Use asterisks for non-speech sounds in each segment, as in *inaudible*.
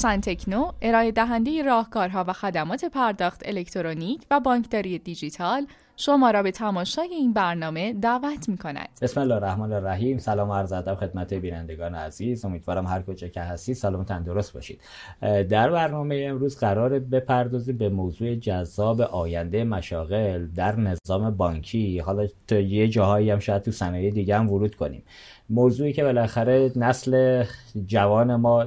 توسان تکنو ارائه دهنده راهکارها و خدمات پرداخت الکترونیک و بانکداری دیجیتال شما را به تماشای این برنامه دعوت می کند. بسم الله الرحمن الرحیم. سلام عرض ادب خدمت بینندگان عزیز. امیدوارم هر کجا که هستید سلام تندرست باشید. در برنامه امروز قرار بپردازیم به موضوع جذاب آینده مشاغل در نظام بانکی. حالا تا یه جاهایی هم شاید تو صنایع دیگه هم ورود کنیم. موضوعی که بالاخره نسل جوان ما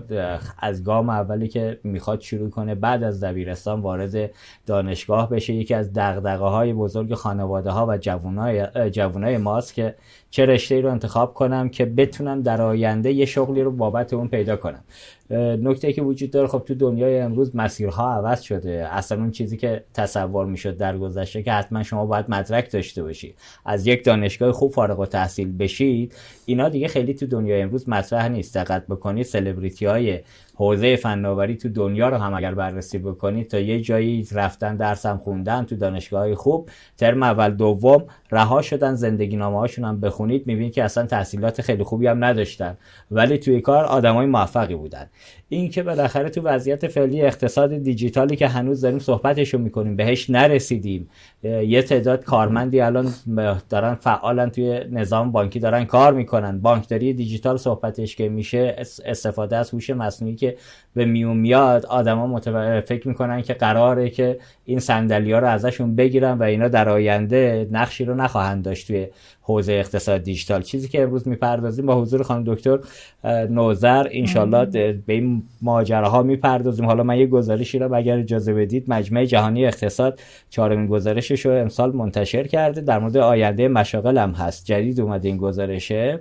از گام اولی که می‌خواد شروع کنه بعد از دبیرستان وارد دانشگاه بشه. یکی از دغدغه های بزرگ خانواده ها و جوانای جوانای ماست که چه رشته ای رو انتخاب کنم که بتونم در آینده یه شغلی رو بابت اون پیدا کنم. نکته که وجود داره خب تو دنیای امروز مسیرها عوض شده. اصلا اون چیزی که تصور می‌شد در گذشته که حتما شما باید مدرک داشته باشید از یک دانشگاه خوب فارغ و تحصیل بشید اینا دیگه خیلی تو دنیای امروز مطرح نیست. دقت بکنید سلبریتی های حوزه فناوری تو دنیا رو هم اگر بررسی بکنید تا یه جایی رفتن درسم خوندن تو دانشگاه خوب ترم اول دوم رها شدن زندگی نامه هاشون هم بخونید می‌بینید که اصلا تحصیلات خیلی خوبی هم نداشتن. ولی توی کار آدمای موفقی بودن. این که بالاخره تو وضعیت فعلی اقتصاد دیجیتالی که هنوز داریم صحبتشو می‌کنیم بهش نرسیدیم یه تعداد کارمندی الان دارن فعالن توی نظام بانکی دارن کار می‌کنن. بانکداری دیجیتال صحبتش که میشه استفاده از هوش مصنوعی که به میون میاد آدما متو... فکر می‌کنن که قراره که این صندلی ها رو ازشون بگیرن و اینا در آینده نقشی رو نخواهند داشت توی حوزه اقتصاد دیجیتال. چیزی که امروز می‌پردازیم با حضور خانم دکتر نوزر انشالله به این ماجراها می‌پردازیم. حالا من یه گزارشی رو اگر اجازه بدید مجمع جهانی اقتصاد چهارمین گزارشش رو امسال منتشر کرده. در مورد آینده مشاغل هم هست. جدید اومده این گزارشه.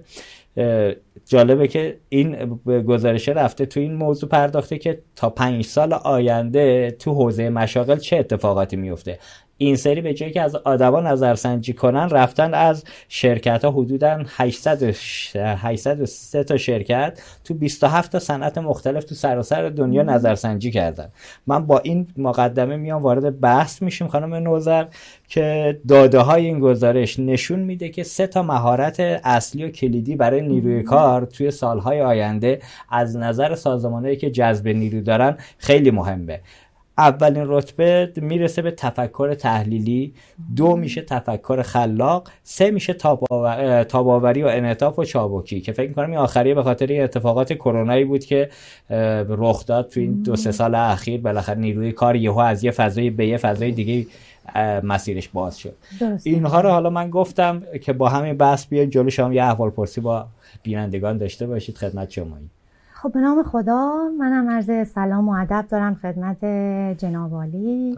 جالبه که این گزارشه رفته تو این موضوع پرداخته که تا پنج سال آینده تو حوزه مشاغل چه اتفاقاتی میفته؟ این سری به جایی که از آدما نظرسنجی کنن رفتن از شرکت ها حدودا 800 803 تا شرکت تو 27 تا صنعت مختلف تو سراسر دنیا نظرسنجی کردن. من با این مقدمه میام وارد بحث میشیم خانم نوزر که داده های این گزارش نشون میده که سه تا مهارت اصلی و کلیدی برای نیروی کار توی سالهای آینده از نظر سازمانهایی که جذب نیرو دارن خیلی مهمه. اولین رتبه می‌رسه به تفکر تحلیلی دو میشه تفکر خلاق سه میشه تاباوری و انعطاف و چابکی که فکر می‌کنم این آخری به خاطر اتفاقات کرونایی بود که رخ داد تو این دو سه سال اخیر. بالاخره نیروی کار یهو از یه فضای به یه فضای دیگه مسیرش باز شد. اینها رو حالا من گفتم که با همین بحث بیاین جلو شما یه احوال پرسی با بینندگان داشته باشید خدمت شما خب به نام خدا منم عرض سلام و ادب دارم خدمت جناب عالی.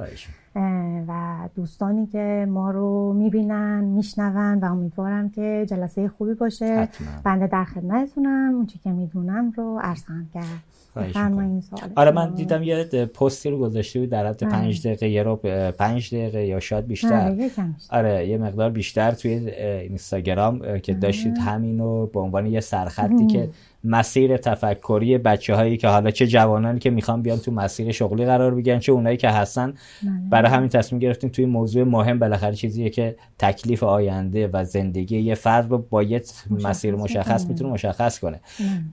و دوستانی که ما رو می‌بینن میشنون و امیدوارم که جلسه خوبی باشه. حتما. بنده در خدمتتونم. اون که می‌دونم رو ارسان کرد. آره من دیدم یه پستی رو گذاشته بود در حد 5 بله. دقیقه یه رو 5 دقیقه یا شاید بیشتر. بله، آره یه مقدار بیشتر توی اینستاگرام که داشتید همینو به عنوان یه سرخطی که مسیر تفکری بچه هایی که حالا چه جوانانی که می‌خوان بیان تو مسیر شغلی قرار بگیرن چه اونایی که هستن. بله. برای همین تصمیم گرفتیم توی موضوع مهم بالاخره چیزیه که تکلیف آینده و زندگی یه فرد رو با یه مسیر مشخص می‌تونه مشخص کنه.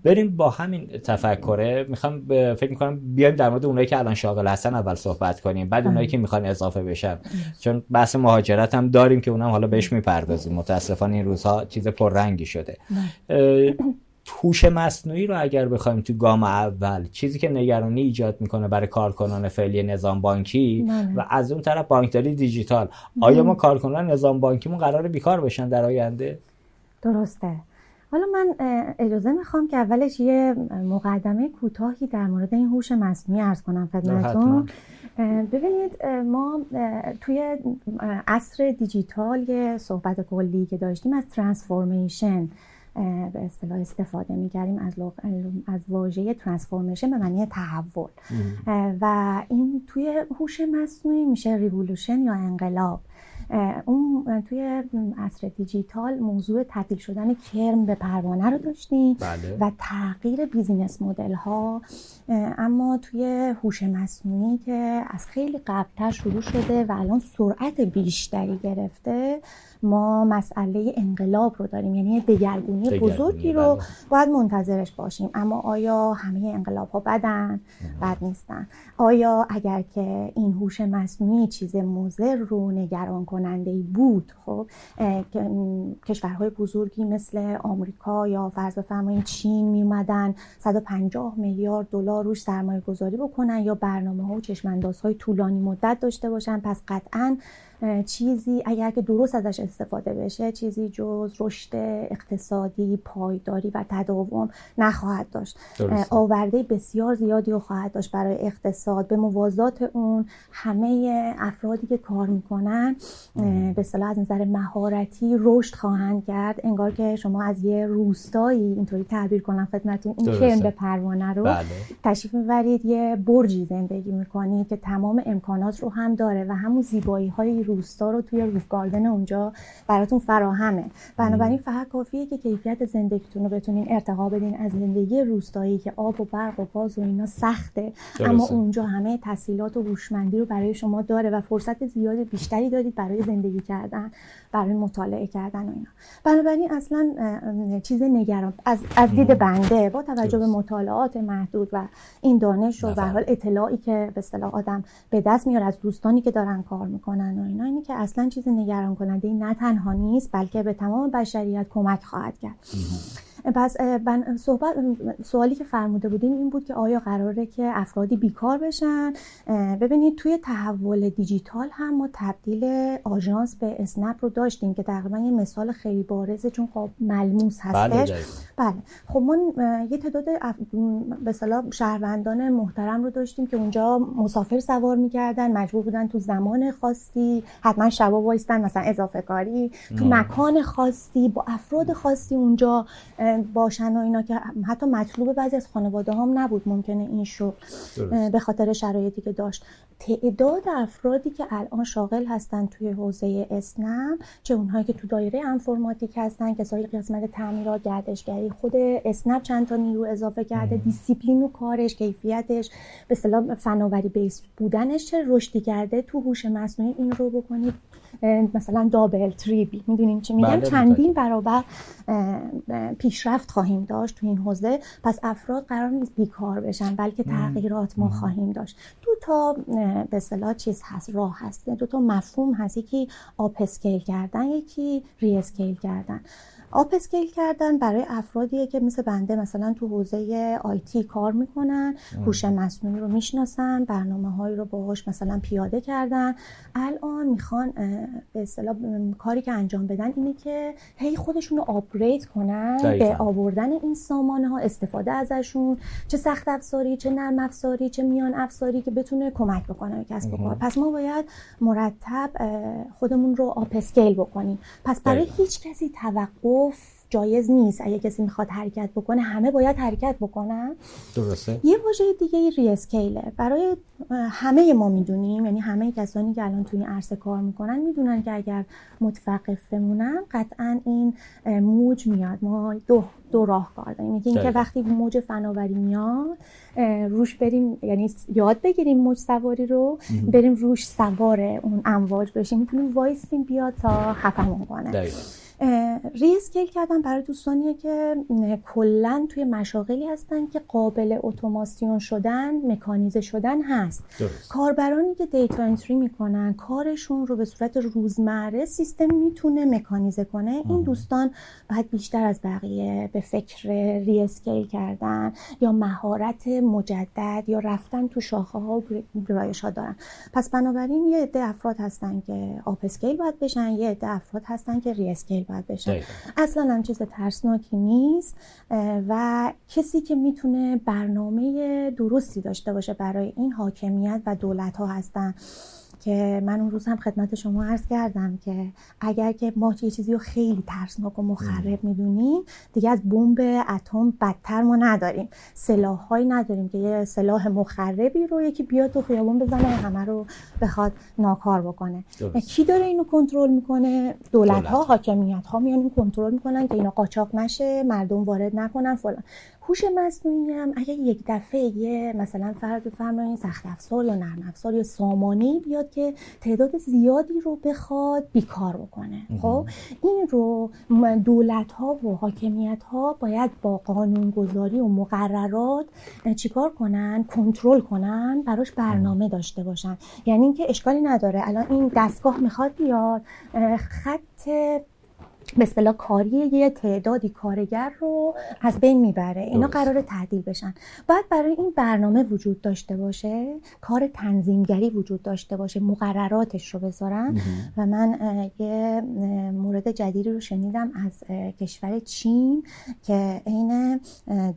بریم با همین تفکره. می‌خوام فکر می‌کنم بیایم در مورد اونایی که الان شاغل هستن اول صحبت کنیم. بعد اونایی که می‌خوان اضافه بشن. چون بحث مهاجرت هم داریم که اونم حالا بهش می‌پردازیم. متاسفانه این روزها چیز پررنگی شده. هوش مصنوعی رو اگر بخوایم تو گام اول چیزی که نگرانی ایجاد می‌کنه برای کارکنان فعلی نظام بانکی بله. و از اون طرف بانکداری دیجیتال. آیا ما کارکنان نظام بانکیمون قرار بیکار بشن در آینده؟ درسته. حالا من اجازه می‌خوام که اولش یه مقدمه کوتاهی در مورد این هوش مصنوعی عرض کنم خدمتتون. ببینید ما توی عصر دیجیتال یه صحبت کلی که داشتیم از transformation. به اصطلاح استفاده می‌کردیم از, از واژه transformation به معنی تحول. و این توی هوش مصنوعی میشه ریولوشن یا انقلاب. اون توی عصر دیجیتال موضوع تبدیل شدن کرم به پروانه رو داشتیم بله. و تغییر بیزینس مدل ها اما توی هوش مصنوعی که از خیلی قبلتر شروع شده و الان سرعت بیشتری گرفته ما مسئله انقلاب رو داریم یعنی دگرگونی بزرگی رو بله. باید منتظرش باشیم. اما آیا همه انقلاب ها بدن بد نیستن. آیا اگر که این هوش مصنوعی چیز مضر رو نگران کننده بود خب؟ کشورهای بزرگی مثل آمریکا یا فرض بفرمایید چین می اومدن 150 میلیارد دلار روش سرمایه گذاری بکنن یا برنامه ها و چشماندازهای طولانی مدت داشته باشن. پس قطعا چیزی اگر که درست ازش استفاده بشه چیزی جز رشد اقتصادی پایداری و تداوم نخواهد داشت. آورده بسیار زیادی رو خواهد داشت برای اقتصاد. به موازات اون همه افرادی که کار می‌کنن به صلاح از نظر مهارتی رشد خواهند کرد. انگار که شما از یه روستایی اینطوری تعبیر کنم خدمتتون این کرم به پروانه رو بله. تشریف می‌برید. یه برجی زندگی می‌کنید که تمام امکانات رو هم داره و همون زیبایی های روستا رو توی روف گاردن اونجا براتون فراهمه. بنابراین فقط کافیه که کیفیت زندگیتون رو بتونین ارتقا بدین از زندگی روستایی که آب و برق و گاز و اینا سخته. اما اونجا همه تسهیلات و هوشمندی رو برای شما داره و فرصت زیاد بیشتری دارید برای زندگی کردن برای مطالعه کردن و اینا. بنابراین اصلا چیز نگران از, از دید بنده با توجه به مطالعات محدود و این دانش و به حال اطلاعی که به اصطلاح آدم به دست میاره از دوستانی که دارن کار می‌کنن و اینا. اینه که اصلا چیز نگران کننده نه تنها نیست بلکه به تمام بشریت کمک خواهد کرد. پس صحبت سوالی که فرموده بودیم این بود که آیا قراره که افرادی بیکار بشن؟ ببینید توی تحول دیجیتال هم ما تبدیل آژانس به اسنپ رو داشتیم که تقریبا یه مثال خیلی بارزه چون خب ملموس هستش. بله, بله. خب ما یه تعداد به اصطلاح شهروندان محترم رو داشتیم که اونجا مسافر سوار می‌کردن مجبور بودن تو زمان خاصی حتما شبا وایستن مثلا اضافه کاری تو مکان خاصی با افراد خاصی اونجا باشن و اینا که حتی مطلوب بعضی از خانواده هم نبود ممکنه این شغل به خاطر شرایطی که داشت. تعداد افرادی که الان شاغل هستن توی حوزه اسنپ چه اونهایی که تو دایره انفرماتیک هستن کسایی قسمت تعمیرات گردشگری خود اسنپ چند تا نیرو اضافه کرده دیسیپلین و کارش کیفیتش به اصطلاح فناوری base بودنش چه رشدی کرده تو هوش مصنوعی این رو بکنید. مثلا double triple می‌دونیم چی میگم؟ بله، چندین برابر پیشرفت خواهیم داشت تو این حوزه. پس افراد قرار نیست بیکار بشن بلکه تغییرات ما خواهیم داشت. دو تا به اصطلاح چیز هست راه هست. دو تا مفهوم هست. یکی upskill کردن یکی reskill کردن. upskill کردن برای افرادیه که مثل بنده مثلا تو حوزه IT کار می‌کنن هوش مصنوعی رو می‌شناسن برنامه هایی رو باهاش مثلا پیاده کردن. الان می‌خوان به اصطلاح کاری که انجام بدن اینه که هی خودشون رو آپگرید کنن به آوردن این سامانه ها استفاده ازشون چه سخت افزاری چه نرم افزاری چه میان افزاری که بتونه کمک بکنه به کسب کار. پس ما باید مرتب خودمون رو آپ اسکیل بکنیم. پس برای هیچ کسی توقع جایز نیست. اگه کسی می‌خواد حرکت بکنه همه باید حرکت بکنن. درسته. یه واژه دیگه reskill ه برای همه ما می‌دونیم یعنی همه کسانی که الان توی این عرصه کار می‌کنن می‌دونن که اگر متوقف بمونن قطعا این موج میاد. ما دو دو راهکار داریم. یکی اینکه وقتی موج فناوری میاد روش بریم یعنی یاد بگیریم موج سواری رو بریم روش سوار اون امواج بشیم. می‌تونیم وایسیم بیاد تا خفمون کنه. reskill کردن برای دوستانیه که کلا توی مشاغلی هستن که قابل اتوماسیون شدن مکانیزه شدن هست. درست. کاربرانی که data entry می‌کنن کارشون رو به صورت روزمره سیستم می‌تونه مکانیزه کنه. این دوستان باید بیشتر از بقیه به فکر reskill کردن یا مهارت مجدد یا رفتن تو شاخه ها و گرایش ها دارن. پس بنابراین یه عده افراد هستن که upskill باید بشن یه عده افراد هستن که reskill باید بشن. اصلا هم چیز ترسناکی نیست و کسی که می‌تونه برنامه درستی داشته باشه برای این حاکمیت و دولت ها هستن. که من اون روز هم خدمت شما عرض کردم که اگر که ما یه چیزی رو خیلی ترسناک و مخرب می‌دونیم دیگه از بمب اتم بدتر ما نداریم. سلاحهایی نداریم که یه سلاح مخربی رو یکی بیاد تو خیابون بزنه همه رو بخواد ناکار بکنه. کی داره اینو کنترل می‌کنه؟ دولت. ها حاکمیت ها میان کنترل می‌کنن که اینا قاچاق نشه مردم وارد نکنن فلان. هوش مصنوعی هم اگه یک دفعه یه مثلا فرض بفرمایید سخت افزار یا نرم افزار یا سامانه بیاد که تعداد زیادی رو بخواد بیکار بکنه. خب؟ این رو دولت ها و حاکمیت ها باید با قانون گذاری و مقررات چیکار کنن؟ کنترل کنن براش برنامه داشته باشن. یعنی اینکه اشکالی نداره. الان این دستگاه می‌خواد بیاد خط به اصطلاح کاری یه تعدادی کارگر رو از بین می‌بره. اینا قرار تعدیل بشن. باید برای این برنامه وجود داشته باشه کار تنظیمگری وجود داشته باشه مقرراتش رو بذارن. و من یه مورد جدیدی رو شنیدم از کشور چین که عین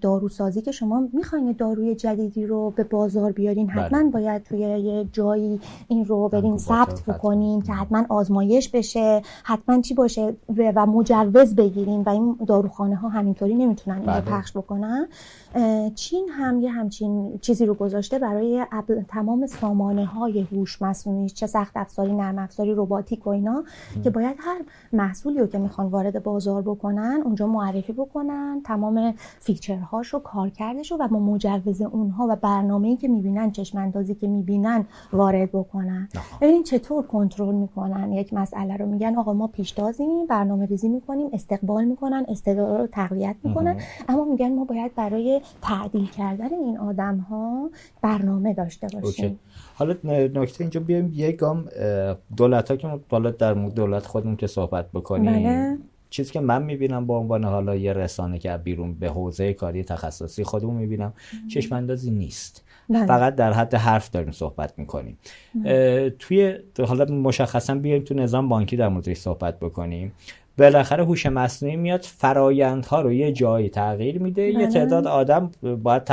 داروسازی که شما می‌خواین داروی جدیدی رو به بازار بیارین بله. حتما باید توی یه جایی این رو برین ثبت بکنین که حتما آزمایش بشه حتما چی باشه؟ و مجوز بگیرین و این داروخانه ها همینطوری نمی‌تونن اینو بله. پخش بکنن چین هم یه همچین چیزی رو گذاشته برای تمام سامانه های هوش مصنوعی چه سخت افزاری نرم افزاری رباتیک و اینا که باید هر محصولی رو که می‌خوان وارد بازار بکنن اونجا معرفی بکنن تمام فیچرهاش رو کارکردش رو و با مجوز اونها و برنامه‌ای که می‌بینن چشم اندازی که می‌بینن وارد بکنن. ببین چطور کنترل می‌کنن. یک مسئله رو میگن آقا ما پیشتازیم برنامه ریزی می‌کنیم استقبال می‌کنن استعداد رو تقویت می‌کنن. اما میگن ما باید برای تعدیل کردن این آدم ها برنامه داشته باشیم. حالا نکته اینجا بیایم یه گام دولت ها که بالا در دولت خودمون که صحبت بکنیم. بله. چیزی که من می‌بینم به عنوان حالا یه رسانه که بیرون به حوزه کاری تخصصی خودمون می‌بینم چشم اندازی نیست. بله. فقط در حد حرف داریم صحبت می‌کنیم. بله. توی حالا مشخصا بیایم تو نظام بانکی در موردش صحبت بکنیم. بالاخره هوش مصنوعی میاد فرایندها رو یه جایی تغییر میده یه بله. تعداد آدم باید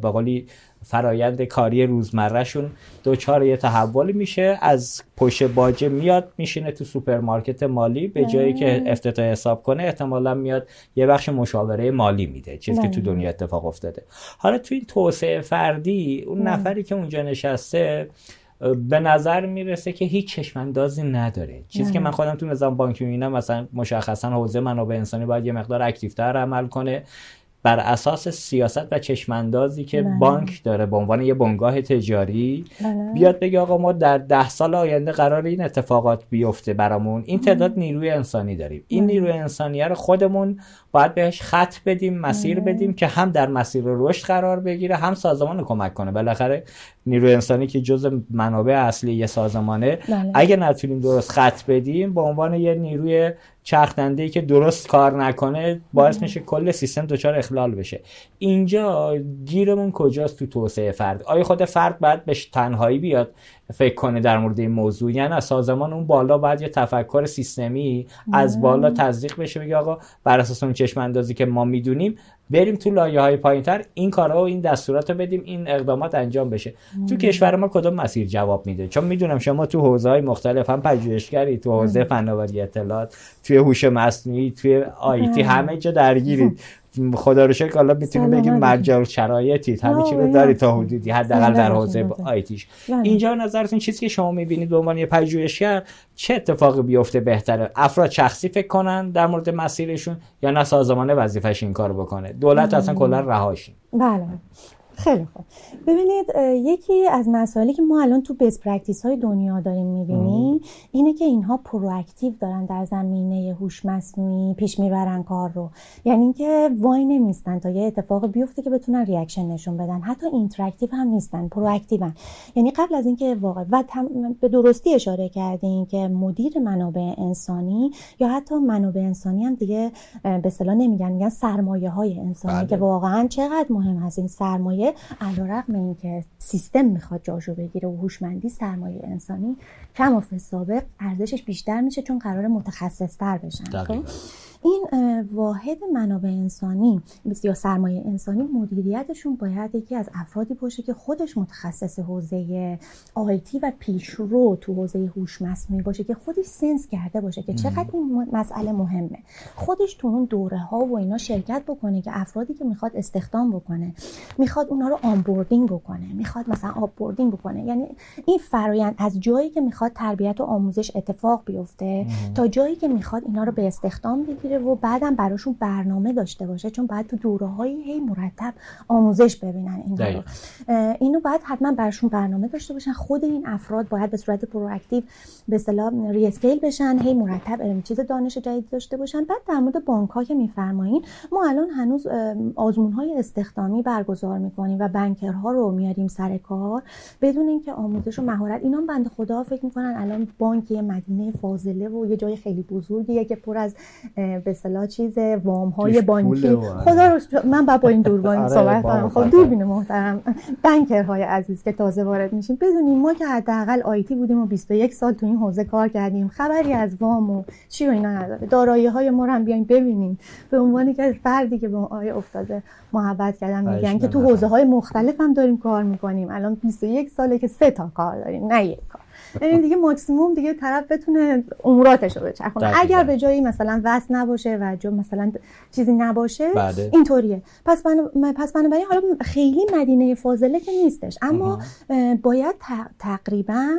به قولی فرایند کاری روزمرهشون دوچار یه تحول میشه از پشت باجه میاد میشینه تو سوپرمارکت مالی به جایی که بله. افتتاح حساب کنه احتمالا میاد یه بخش مشاوره مالی میده چیزی که تو بله. دنیا اتفاق افتاده حالا تو این توسعه فردی اون نفری که اونجا نشسته به نظر می‌رسه که هیچ چشماندازی نداره. چیزی که من خودم تو نظام بانکی می‌بینم مثلا مشخصا حوزه منابع انسانی باید یه مقدار اکتیوتر عمل کنه. بر اساس سیاست و چشماندازی که بله. بانک داره به عنوان یه بنگاه تجاری. بله. بیاد بگه آقا ما در ده سال آینده قرار این اتفاقات بیفته برامون. این تعداد نیروی انسانی داریم. این بله. نیروی انسانی رو خودمون باید بهش خط بدیم مسیر بدیم که هم در مسیر رشد قرار بگیره هم سازمان رو کمک کنه. بالاخره نیروی انسانی که جز منابع اصلی یه سازمانه. اگه نتونیم درست خط بدیم به عنوان یه نیروی چرخنده که درست کار نکنه باعث میشه کل سیستم دچار اخلال بشه. اینجا گیرمون کجاست تو توسعه فرد؟ آیا خود فرد باید بهش تنهایی بیاد فکر کنه در مورد این موضوع؟ یعنی سازمان اون بالا باید یه تفکر سیستمی از بالا تزریق بشه بگه آقا بر اساس اون چشم اندازی که ما می‌دونیم بریم تو لایه های پایین تر این کارها و این دستورات رو بدیم این اقدامات انجام بشه. تو کشور ما کدوم مسیر جواب میده؟ چون می‌دونم شما تو حوزه های مختلف هم پژوهشگری تو حوزه فناوری اطلاعات توی هوش مصنوعی توی آیتی همه جا درگیرید. *laughs* خدا رو شکر حالا می‌تونیم بگیم مرجع شرایطی همه چی رو داری تا حدودی حداقل در حوزه آیتیش. بله. اینجا نظرتون چیزی که شما می‌بینید به عنوان یه پژوهشگر چه اتفاقی بیفته بهتره؟ افراد شخصی فکر کنن در مورد مسیرشون یا نه سازمان وظیفش این کار بکنه؟ دولت اصلا کلا رهاشین بله. خیلی خوب. ببینید یکی از مسائلی که ما الان تو best practice های دنیا داریم می‌بینیم اینه که اینها proactive دارن در زمینه هوش مصنوعی پیش می‌برن کار رو. یعنی اینکه وای نمیستن تا یه اتفاق بیفته که بتونن reaction نشون بدن. حتی interactive هم نیستن proactive ان یعنی قبل از اینکه واقع و به درستی اشاره کردین که مدیر منابع انسانی یا حتی منابع انسانی هم دیگه به اصطلاح نمیگن میگن سرمایه های انسانی بله. که واقعا چقدر مهم هست این سرمایه علیرغم اینکه سیستم می‌خواد جاشو بگیره و هوشمندی سرمایه انسانی کم و سابق ارزشش بیشتر میشه چون قرار متخصص تر بشن خب؟ این واحد منابع انسانی یا سرمایه انسانی مدیریتشون باید یکی از افرادی باشه که خودش متخصص حوزه IT و پیشرو تو حوزه هوش مصنوعی باشه که خودش sense کرده باشه که چقدر این مسئله مهمه. خودش تو اون دوره ها و اینا شرکت بکنه که افرادی که می‌خواد استخدام بکنه می‌خواد اونا رو onboarding بکنه می‌خواد مثلا offboarding بکنه. یعنی این فرایند از جایی که می‌خواد تربیت و آموزش اتفاق بیفته تا جایی که می‌خواد اینا رو به استخدام بگیره و بعدم براشون برنامه داشته باشه چون بعد تو دوره های هی مرتب آموزش ببینن اینا رو اینو باید حتما براشون برنامه داشته باشن. خود این افراد باید به صورت proactive به اصطلاح reskill بشن هی مرتب چیز دانش جدید داشته باشن. بعد در مورد بانک ها که میفرمایین ما الان هنوز آزمون های استخدامی برگزار می‌کنیم و banker ها رو میاریم سر کار بدون اینکه آموزش و مهارت. اینا بنده خدا فکر می‌کنن الان بانک یه مدینه فاضله و یه جای خیلی بزرگیه که پر از به اصطلاح چیز وام های بانکی. خدا رو من با این دوربین *laughs* آره، صحبت کنم. خب دوربین محترم. بنکرهای عزیز که تازه وارد میشیم. بدونیم ما که حداقل آیتی بودیم و 21 سال تو این حوزه کار کردیم. خبری از وام و چی و اینا نداره. دارایی های ما رو هم بیاین ببینیم. به عنوان که فردی که به آیه افتاده محبت کردم میگن که تو حوزه های مختلف هم داریم کار می‌کنیم. الان 21 ساله که سه تا کار داریم نه یک کار. یعنی دیگه ماکسیموم دیگه طرف بتونه اموراتش رو بچرخونه اگر به جایی مثلا وصل نباشه و جو مثلا چیزی نباشه بله. اینطوریه. پس من پس بنابراین حالا خیلی مدینه فاضله که نیستش. اما باید تقریبا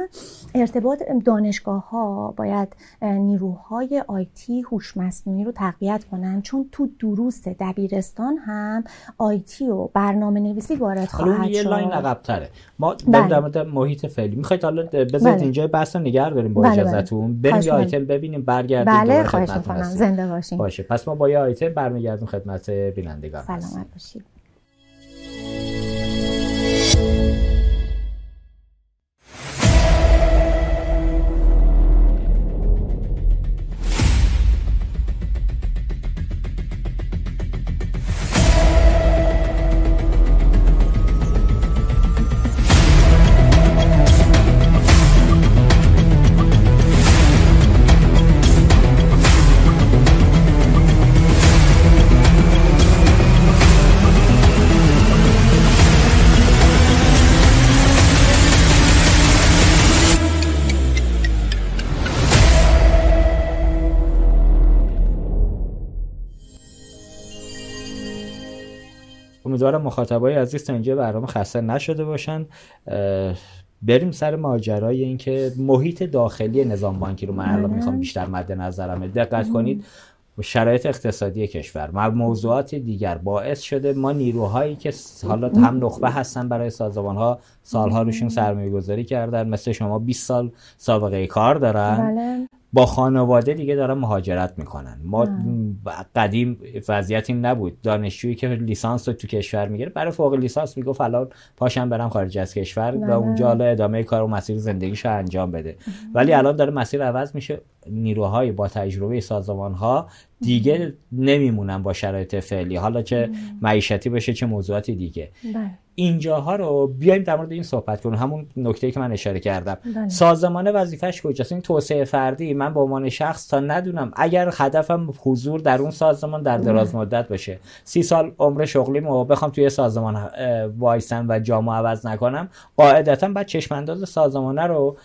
ارتباط دانشگاه ها باید نیروهای IT هوش مصنوعی رو تقویت کنن. چون تو دروس دبیرستان هم IT و برنامه نویسی وارد خواهد شد یه line عقب‌تره. ما در مورد محیط فعلی. می‌خواید حالا بذارید بله. اینجا بحث نگه داریم با بله, بله. اجازهتون بریم یه آیتم ببینیم برگردیم بله خواهش می‌کنم. زنده باشیم باشه. پس ما با یه آیتم برمیگردیم خدمت بینندگان سلامت باشید. امیدوارم مخاطبای عزیز تا اینجا برنامه خسته نشده باشن. بریم سر ماجرای اینکه محیط داخلی نظام بانکی رو من الان می‌خوام بیشتر مد نظرمه. دقت کنید شرایط اقتصادی کشور و موضوعات دیگر باعث شده ما نیروهایی که حالا هم نخبه هستن برای سازمان ها سالها روشون سرمایه گذاری کردن. مثل شما 20 سال سابقه کار دارن. بله. با خانواده دیگه دارن مهاجرت می‌کنن. ما قدیم وضعیت این نبود. دانشجویی که لیسانس رو تو کشور می‌گیره برای فوق لیسانس می‌گفت الان پاشم برم خارج از کشور و بله. اونجا حالا ادامه کار و مسیر زندگیش رو انجام بده. ولی الان داره مسیر عوض میشه. نیروهای با تجربه سازمان ها دیگه نمیمونن با شرایط فعلی. حالا چه معیشتی باشه چه موضوعاتی دیگه. بله. اینجاها رو بیایم در مورد این صحبت کنیم. همون نکته که من اشاره کردم. بله. سازمان وظیفش کجاست؟ این توسعه فردی. من به عنوان شخص تا ندونم اگر هدفم حضور در اون سازمان در دراز مدت باشه. سی سال عمر شغلی و بخوام توی سازمان وایسن و جامو عوض نکنم قاعدتا بعد چشم انداز سازمانه رو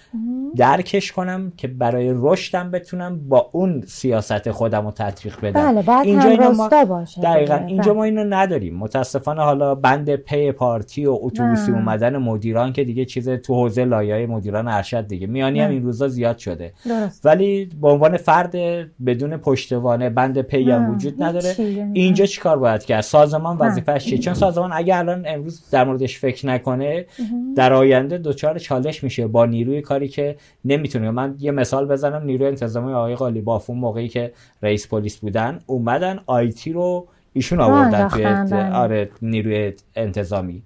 درکش کنم که برای رشدم بتونم با اون سیاست خودم رو تطبیق بدم. بله اینجا ما... باشه. دقیقا اینجا ما اینو نداریم. متاسفانه حالا بند پی پارتی و اتوبوسی اومدن مدیران که دیگه چیز تو حوزه لایه مدیران ارشد دیگه. میانی هم این روزا زیاد شده. درست. ولی به عنوان فرد بدون پشتوانه بند پی هم وجود نداره. اینجا چیکار باید کرد؟ سازمان وظیفش چیه؟ چون سازمان اگه الان امروز در موردش فکر نکنه در آینده دچار چالش میشه با نیروی کاری که نمی‌تونه. من یه مثال بزنم نیروی انتظامی آقای قالیباف اون موقعی که رئیس پلیس بودن اومدن آیتی رو ایشون آوردن توی بله. آره نیروی انتظامی.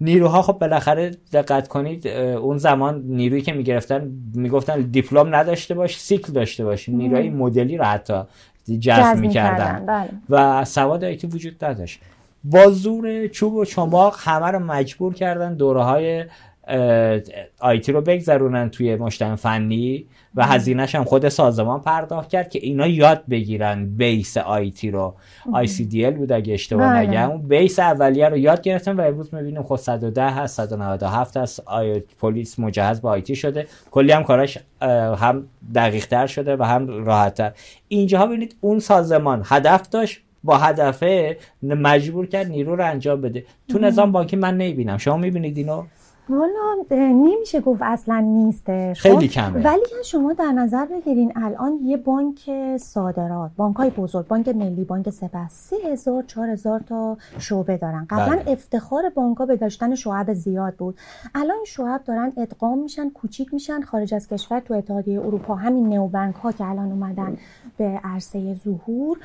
نیروها خب بالاخره دقت کنید اون زمان نیرویی که می‌گرفتن می‌گفتن دیپلم نداشته باش سیکل داشته باش. نیروی مدلی رو حتی جذب می‌کردن. بله. و سواد IT وجود نداشت. با زور چوب و چماق همه رو مجبور کردن دوره های IT رو بگذرونن توی مجتمع فنی و هزینهش هم خود سازمان پرداخت کرد که اینا یاد بگیرن base IT رو. ICDL بود اگه اشتباه بله. نگم. اون base اولیه رو یاد گرفتن و امروز می‌بینیم خود 110 هست 197 هست. آی پلیس مجهز با IT شده. کلی هم کاراش هم دقیق تر شده و هم راحت تر اینجا ببینید اون سازمان هدف داشت با هدفه مجبور کرد نیرو رو انجام بده. تو نظام بانکی من نمی‌بینم. شما می‌بینید اینو؟ والا نمیشه گفت اصلا نیستش خیلی خب، کمه. ولی شما در نظر بگیرین الان یه بانک صادرات بانک های بزرگ بانک ملی بانک سپه سه هزار چهار هزار تا شعبه دارن. قبلا بله. افتخار بانک ها به داشتن شعب زیاد بود. الان شعب دارن ادغام میشن کوچیک میشن خارج از کشور تو اتحادیه اروپا همین نو بانک ها که الان اومدن به عرصه ظهور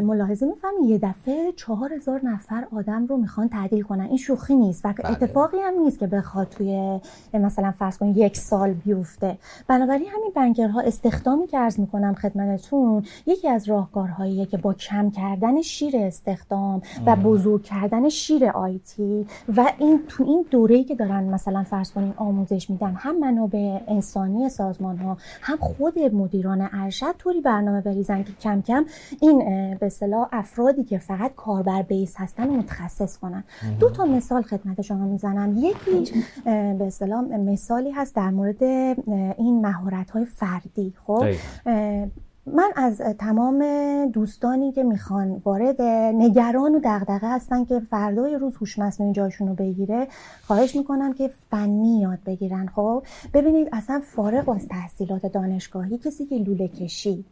ملاحظه می‌فهمین یه دفعه چهار هزار نفر آدم رو می‌خوان تعدیل کنن. این شوخی نیست و بله. اتفاقی هم نیست که بخواد توی مثلا فرض کن یک سال بیفته. بنابراین همین بنکرها استخدامی که عرض می‌کنم خدمتتون یکی از راهکارهاییه که با کم کردن شیر استخدام و بزرگ کردن شیر آیتی و این تو این دوره‌ای که دارن مثلا فرض کنین آموزش میدن هم منابع انسانی سازمان ها هم خود مدیران ارشد طوری برنامه بریزن که کم کم این به اصطلاح افرادی که فقط کاربر بیس هستن متخصص کنن. دو تا مثال خدمت شما می‌زنم. یکی به اصطلاح مثالی هست در مورد این مهارت های فردی خب؟ من از تمام دوستانی که می‌خوان وارد نگران و دغدغه هستن که فردای روز هوش مصنوعی جاشون رو بگیره خواهش می‌کنم که فنی یاد بگیرن. خب ببینید اصلا فارغ از تحصیلات دانشگاهی کسی که لوله کشی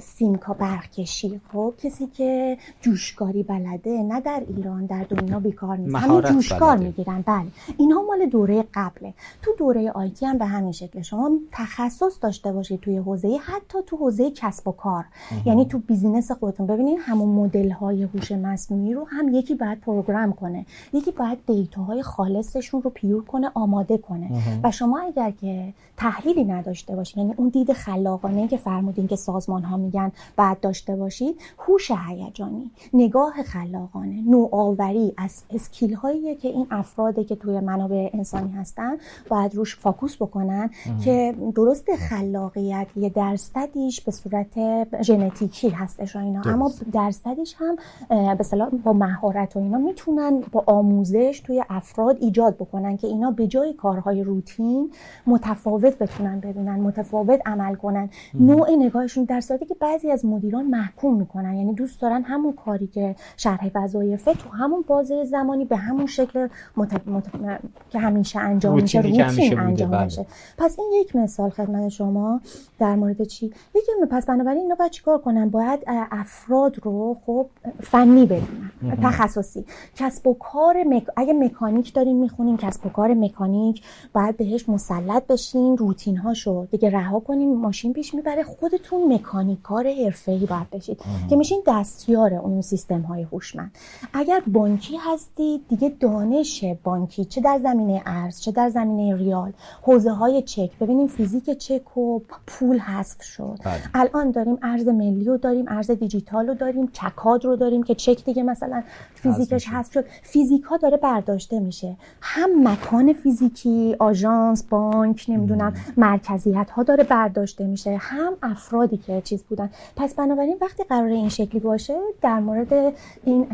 سیمکا برق کشی خب کسی که جوشکاری بلده نه در ایران در دنیا بیکار نیست. همین جوشکار می‌گیرن. بله. اینها مال دوره قبله. تو دوره آیتی هم به همین شکل. شما تخصص داشته باشید توی حوزه حتی تو حوزه کسب و کار. یعنی تو business خودتون ببینید همون مدل های هوش مصنوعی رو هم یکی باید program کنه. یکی باید data های خالصشون رو pure کنه آماده کنه. و شما اگر که تحلیلی نداشته باشید یعنی اون دید خلاقانه که فرمودین که سازمان ها میگن بعد داشته باشید هوش هیجانی نگاه خلاقانه نوآوری از skill هایی که این افرادی که توی منابع انسانی هستن باید روش focus بکنن که درست خلاقیت یه درصدیش به صورت صورت ژنتیکی هستش و اینا. اما درصدش هم به با مهارت و اینا می‌تونن با آموزش توی افراد ایجاد بکنن که اینا به جای کارهای روتین متفاوت بتونن ببینن متفاوت عمل کنن. نوع نگاهشون در صورتی که بعضی از مدیران محکوم می‌کنن. یعنی دوست دارن همون کاری که شرح وظایفه تو همون بازه زمانی به همون شکل مت... مت... که همیشه انجام میشه روتین انجام بله. میشه پس این یک مثال خدمت شما در مورد چی؟ یکی پس بنابراین اینا باید چیکار کنن باید افراد رو خب فنی بدونن تخصصی. کسب و کار مک... اگه مکانیک داریم می‌خونیم کسب و کار مکانیک باید بهش مسلط بشین روتین هاشو دیگه رها کنیم ماشین پیش می‌بره خودتون مکانیک کار حرفه‌ای باید بشید. که میشین دستیار اون سیستم های هوشمند. اگر بانکی هستید دیگه دانش بانکی چه در زمینه ارز چه در زمینه ریال حوزه های چک. ببینیم فیزیک چک و پول حذف شد. بله. الان داریم ارز ملی رو داریم ارز دیجیتال رو داریم چکاد رو داریم که چک دیگه مثلا فیزیکش هست شد. فیزیک ها داره برداشته میشه. هم مکان فیزیکی آژانس بانک نمی‌دونم مرکزیت ها داره برداشته میشه. هم افرادی که چیز بودن. پس بنابراین وقتی قرار این شکلی باشه در مورد این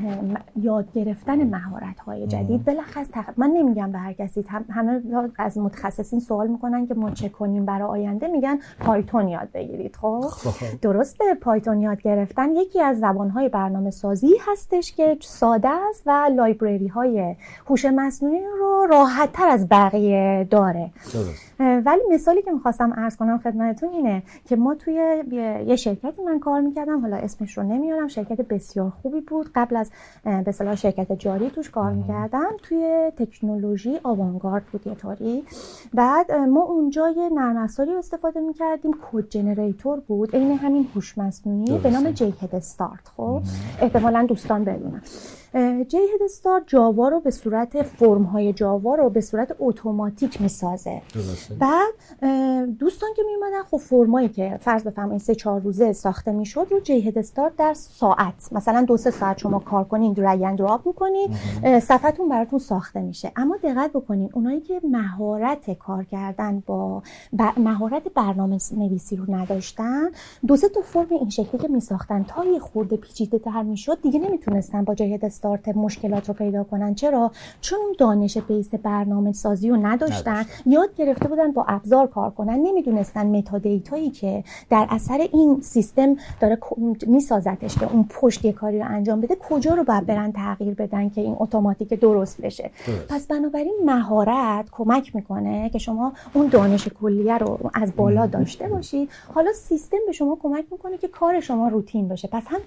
یاد گرفتن مهارت های جدید بلخص من نمیگم به هر کسی همه از متخصصین سوال می‌کنن که ما چه کنیم برای آینده میگن پایتون یاد بگیرید. خب, خب. درسته پایتون یاد گرفتن. یکی از زبانهای برنامه سازی هستش که ساده است و لایبرری های هوش مصنوعی رو راحت تر از بقیه داره. درست. ولی مثالی که می‌خواستم عرض کنم خدمتتون اینه که ما توی یه شرکتی من کار می‌کردم حالا اسمش رو نمیارم شرکت بسیار خوبی بود. قبل از به شرکت جاری توش کار می‌کردم. توی تکنولوژی avant-garde بود یه طوری. بعد ما اونجا یه نرم افزاری استفاده می‌کردیم. code generator بود. عین همین هوش مصنوعی به نام JHipster خب؟ احتمالا دوستان بدونن JHipster جاوا رو به صورت فرم های جاوا رو به صورت اتوماتیک می‌سازه. بعد دوستان که میومدن خب فرمایی که فرض بفرمایید سه چهار روزه ساخته می‌شد رو جی هد استار در ساعت مثلا دو سه ساعت شما کار کنین درگ اند دراپ می‌کنین صفحتون براتون ساخته میشه. اما دقت بکنین اونایی که مهارت کار کردن با مهارت برنامه نویسی رو نداشتن دو سه تا فرم این شکلی که میساختن تا یه خورده پیچیده تر می‌شد دیگه نمی‌تونستن با جای استارت مشکلات رو پیدا کنن. چرا؟ چون دانش بیس برنامه سازی رو نداشتن. یاد گرفته بودن با ابزار کار کنن. نمی‌دونستن متا دیتایی که در اثر این سیستم داره میسازتش که اون پشت یه کاری رو انجام بده کجا رو باید برن تغییر بدن که این اتوماتیک درست بشه؟ پس بنابراین مهارت کمک می‌کنه که شما اون دانش کلیه رو از بالا داشته باشید. حالا سیستم به شما کمک می‌کنه که کار شما روتین بشه. پس هم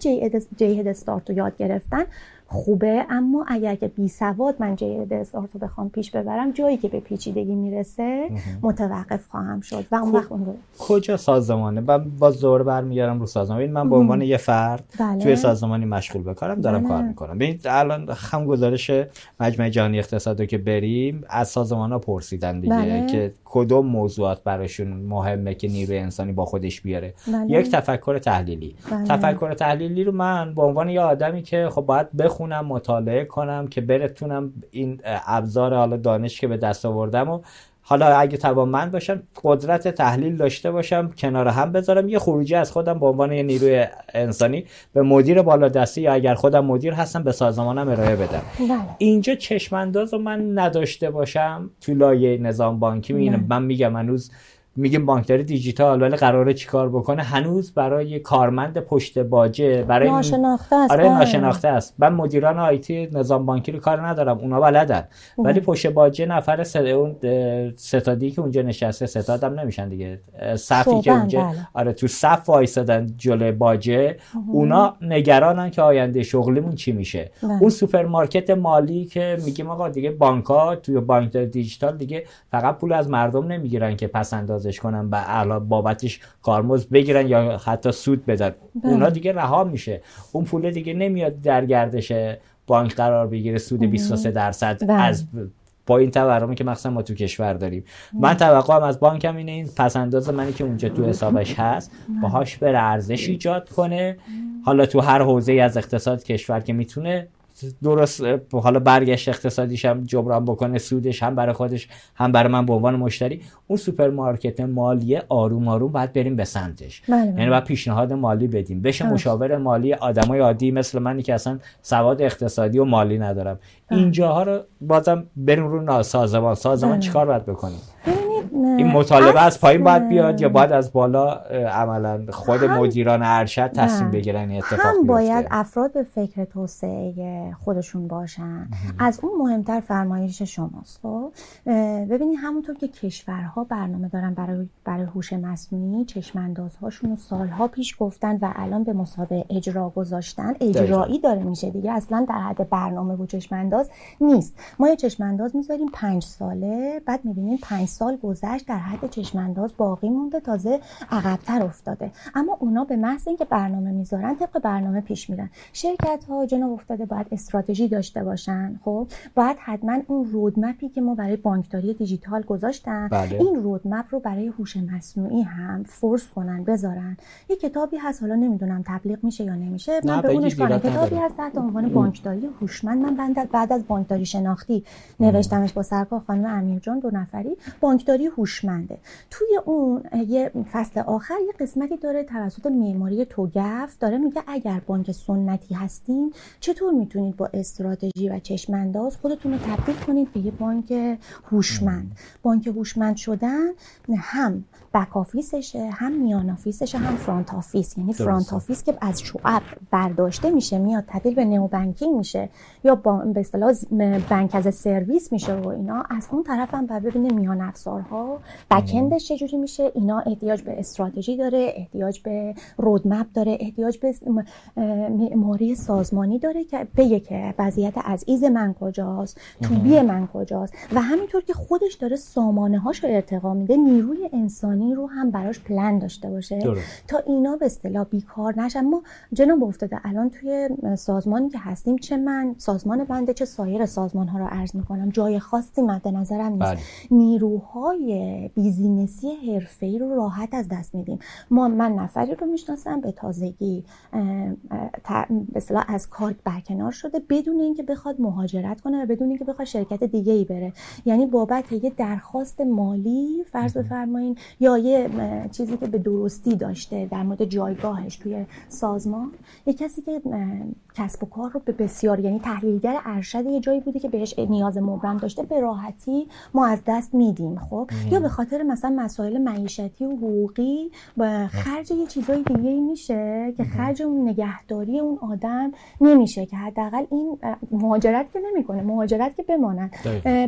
جی هد استارت رو یاد گرفتن. خوبه اما اگر که بی سواد من جی رو بخوام پیش ببرم جایی که به پیچیدگی می‌رسه متوقف خواهم شد و اون وقت اون رو کجا سازمانه من با زور برمیگردم رو سازمان من به عنوان یه فرد بله. توی سازمانی مشغول بکارم دارم بله. کار می‌کنم ببین الان هم گزارش مجمع جهانی اقتصاد که بریم از سازمان ها پرسیدن دیگه بله. که کدوم موضوعات براشون مهمه که نیروی انسانی با خودش بیاره بله. یک تفکر تحلیلی بله. تفکر تحلیلی رو من به عنوان یه آدمی که خب باید بخونم مطالعه کنم که برتونم این ابزار حالا دانش که به دست آوردم و حالا اگه توانمند باشم قدرت تحلیل داشته باشم کنار هم بذارم. یه خروجی از خودم به عنوان یه نیروی انسانی به مدیر بالا دستی یا اگر خودم مدیر هستم به سازمانم ارائه بدم. بله. اینجا چشمانداز رو من نداشته باشم تو لایه نظام بانکی. من میگم هنوز میگیم بانکداری دیجیتال ولی قراره چیکار بکنه؟ هنوز برای کارمند پشت باجه برای ناشناخته است. آره. ناشناخته است. من مدیران IT نظام بانکی رو کار ندارم اونا بلدن. ولی پشت باجه نفر ست... اون ستادی که اونجا نشسته ستادم نمیشن دیگه. صفی که اونجا بله. آره تو صف وایسادن جلوی باجه اونا نگرانن که آینده شغلیمون چی میشه. بله. اون سوپرمارکت مالی که میگیم آقا دیگه بانک‌ها توی بانک دیجیتال دیگه فقط پول از مردم نمی‌گیرن که پس بازش کنن و الان بابتش کارمزد بگیرن یا حتی سود بدن. بله. اونا دیگه رها میشه. اون پول دیگه نمیاد در گردش بانک قرار بگیره سود 23 درصد بله. از با این تورمی که مخصوصا ما تو کشور داریم. من توقعم از بانکم اینه این پس‌انداز منی که اونجا تو حسابش هست باهاش بره ارزش ایجاد کنه. حالا تو هر حوزه از اقتصاد کشور که می‌تونه درست حالا برگشت اقتصادیش هم جبران بکنه سودش هم برای خودش هم برای من به عنوان مشتری. اون سوپرمارکت مالی آروم آروم باید بریم به سمتش. بله، بله. یعنی باید پیشنهاد مالی بدیم. بشه مشاور مالی آدمای عادی مثل منی که اصلا سواد اقتصادی و مالی ندارم. بله. اینجاها رو بازم بریم رو سازمان. سازمان چیکار باید بکنیم؟ این مطالبه از پایین باید بیاد یا باید از بالا عملا خود مدیران ارشد تصمیم بگیرن این اتفاق هم باید افراد به فکر توسعه خودشون باشن. از اون مهمتر فرمایش شماست خب؟ ببینید همونطور که کشورها برنامه دارن برای برای هوش مصنوعی چشماندازهاشون رو سالها پیش گفتن و الان به مسابقه اجرا گذاشتن. اجرایی داره میشه دیگه. اصلا در حد برنامه و چشمانداز نیست. ما یه چشمانداز می‌ذاریم پنج ساله بعد می‌بینیم پنج سال گذشت در حد چشمانداز باقی مونده تازه عقبتر افتاده. اما اونا به محض اینکه برنامه می‌ذارن طبق برنامه پیش میرن. شرکت ها جناب افتاده باید استراتژی داشته باشن. خب باید حتما اون رودمپی که ما برای بانکداری دیجیتال گذاشتن بله. این رودمپ رو برای هوش مصنوعی هم فرض کنن بذارن. یه کتابی هست حالا نمی‌دونم تبلیغ میشه یا نمیشه من به اونش کتابی هست تحت عنوان بانکداری هوشمند. من بعد از بانکداری شناختی نوشتمش با سرکار خانم امیرجان دو نفری. بانکداری هوشمنده. توی اون یه فصل آخر یه قسمتی داره توسط معماری توگف داره میگه اگر بانک سنتی هستین چطور می‌تونید با استراتژی و چشمانداز خودتون رو تبدیل کنید به یه بانک هوشمند؟ بانک هوشمند شدن هم back office شه هم میان office شه هم front office یعنی front office که از شعب برداشته میشه میاد تبدیل به neo banking میشه یا با به اصطلاح bank as a service میشه و اینا. از اون طرف هم ببینه میان افزار کارها بکندش چجوری میشه؟ اینا احتیاج به استراتژی داره احتیاج به roadmap داره احتیاج به معماری سازمانی داره که بگه که وضعیت as-is من کجاست to-be من کجاست. و همینطور که خودش داره سامانه هاش رو ارتقا میده نیروی انسانی رو هم براش پلن داشته باشه تا اینا به اصطلاح بیکار نشن. ما جناب افتاده الان توی سازمانی که هستیم چه من سازمان بنده چه سایر سازمان ها رو عرض می‌کنم. جای خاصی مد نظرم نیست. بله. نیروهای business ی حرفه‌ای رو راحت از دست میدیم. ما من نفری رو می‌شناسم به تازگی به از کار برکنار شده بدون اینکه بخواد مهاجرت کنه و بدون اینکه بخواد شرکت دیگه ای بره. یعنی بابت یه درخواست مالی فرض بفرمایین یا یه چیزی که به درستی داشته در مورد جایگاهش توی سازمان. یه کسی که کسب و کار رو به بسیار یعنی تحلیلگر ارشد یه جایی بودی که بهش نیاز مبرم داشته به راحتی ما از دست میدیم خب؟ یا به خاطر مثلا مسائل معیشتی و حقوقی خرج یه چیزای دیگه ای میشه که خرج اون نگهداری اون آدم نمیشه که حداقل این مهاجرت که نمی‌کنه مهاجرت که بمانن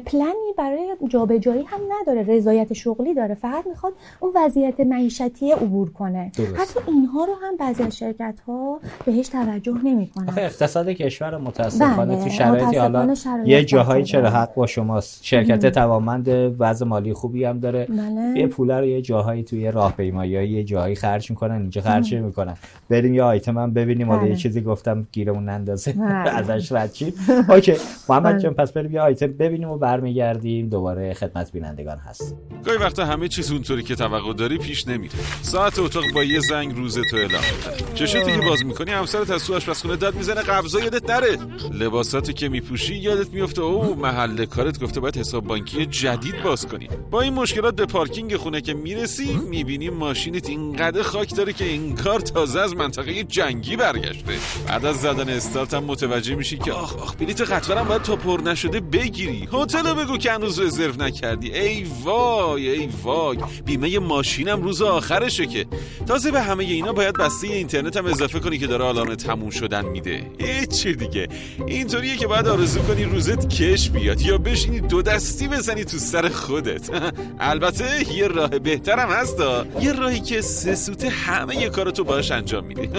پلنی برای جابجایی هم نداره رضایت شغلی داره فقط می‌خواد اون وضعیت معیشتی عبور کنه. حتی اینها رو هم بعضی از شرکت ها بهش توجه نمی‌کنن. اقتصاد کشور متاسفانه بله. تو شرایطی حالا یه جاهایی چرا حق با شماست. شرکت توانمند وضع مالی خوبی هم داره. بله. یه پول رو یه جاهایی توی راهپیمایی یه جاهایی خرج می‌کنن اینجا خرج می‌کنن. بریم یه آیتم هم ببینیم. بله. یه چیزی گفتم گیرمون نندازه. بله. *laughs* ازش رد شیم. اوکی. محمد بله. جان پس بریم یه آیتم ببینیم و برمیگردیم. دوباره خدمت بینندگان هست گاهی وقتا همه چیز اونطوری که توقع داری پیش نمیره. ساعت اتاق با یه زنگ روز تو اعلام می‌کنه. چشاتی که باز می‌کنی همسرت از تو آشپزخونه داد می‌زنه قبضا یادت نره. لباساتو که میپوشی یادت میفته. او محل کارت گفته باید حساب بانکی جدید باز کنی. با این مشکلات به پارکینگ خونه که می‌رسی می‌بینی ماشینت اینقدر خاک داره که این کار تازه از منطقه جنگی برگشته. بعد از زدن استارت هم متوجه میشی که آخ آخ بلیت قطارم باید تا پر نشده بگیری. هتل بگو که هنوز رزرو نکردی. ای وای ای وای. بیمه ماشینم روز آخرشه که. تازه به همه اینا باید بسته اینترنت هم اضافه کنی که داره آلارم تموم شدن میده. چی دیگه. اینطوریه که باید آرزو کنی روزت کش بیاد یا بشینی دو دستی بزنی تو سر خودت. *laughs* البته یه راه بهترم هست یه راهی که سه سوته همه یه کارتو باش انجام میدی.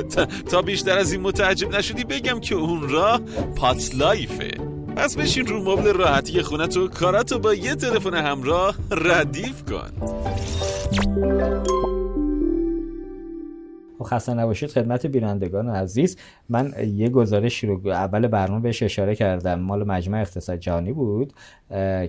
*laughs* تا بیشتر از این متعجب نشدی بگم که اون راه پات لایفه. پس بشین رو مبل راحتی خونه تو کاراتو با یه تلفن همراه ردیف کن. خسته نباشید خدمت بینندگان عزیز. من یه گزارش رو اول برنامه بهش اشاره کردم. مال مجمع اقتصاد جهانی بود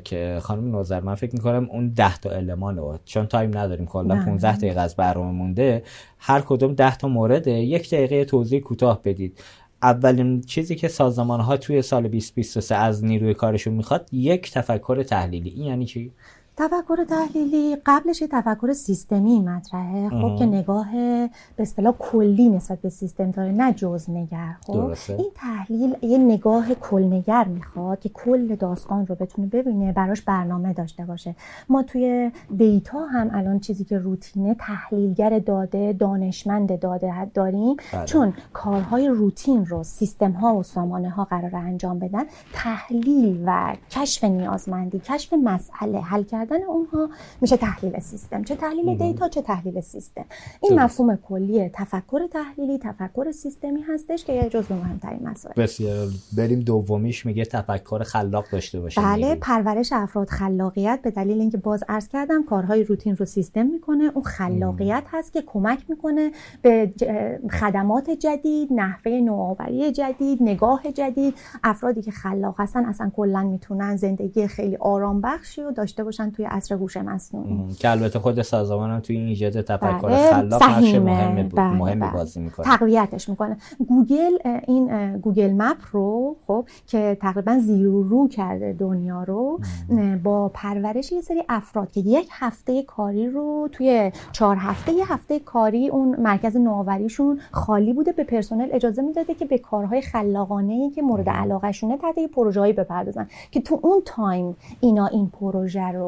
که خانم نوزر من فکر می‌کنم اون 10 تا المان رو چون تایم نداریم کلا 15 دقیقه از برنامه مونده. هر کدوم 10 تا مورد یک دقیقه توضیح کوتاه بدید. اولین چیزی که سازمان ها توی سال 2023 از نیروی کارشون می‌خواد یک تفکر تحلیلی. این یعنی چی؟ تفکر تحلیلی قبلش یه تفکر سیستمی مطرحه. خب که نگاه به اصطلاح کلی نسبت به سیستم داره نه جز نگر. خب این تحلیل یه نگاه کلنگر می‌خواد که کل داستان رو بتونه ببینه براش برنامه داشته باشه. ما توی دیتا هم الان چیزی که روتینه تحلیلگر داده دانشمند داده داریم. بله. چون کارهای روتین رو سیستم ها و سامانه ها قرار انجام بدن تحلیل و کشف نیازمندی کشف مسئله حل کردن اونها میشه تحلیل سیستم. چه تحلیل دیتا چه تحلیل سیستم. این مفهوم کلی تفکر تحلیلی تفکر سیستمی هستش که یه جزو مهمترین مسائل. بسیار بریم دومیش میگه تفکر خلاق داشته باشیم. بله پرورش افراد خلاقیت به دلیل اینکه باز عرض کردم کارهای روتین رو سیستم می‌کنه. اون خلاقیت هست که کمک می‌کنه به خدمات جدید نحوه نوآوری جدید نگاه جدید. افرادی که خلاق هستن اصلا کلا می‌تونن زندگی خیلی آرام بخشی رو داشته باشن. توی عصر هوش مصنوعی. که البته خود سازمان هم توی این ایجاد تفکر بله. خلاق نقش مهم بله. مهمی بله. بازی می‌کنه. تقویتش می‌کنه. گوگل این Google Map رو خب که تقریبا زیرو رو کرده دنیا رو با پرورش یه سری افراد که یک هفته کاری رو توی چهار هفته یه هفته کاری اون مرکز نوآوریشون خالی بوده به پرسنل اجازه می‌داده که به کارهای خلاقانه ای که مورد علاقه شونه تحت پروژه‌ای بپردازن. که تو اون time اینا این پروژه رو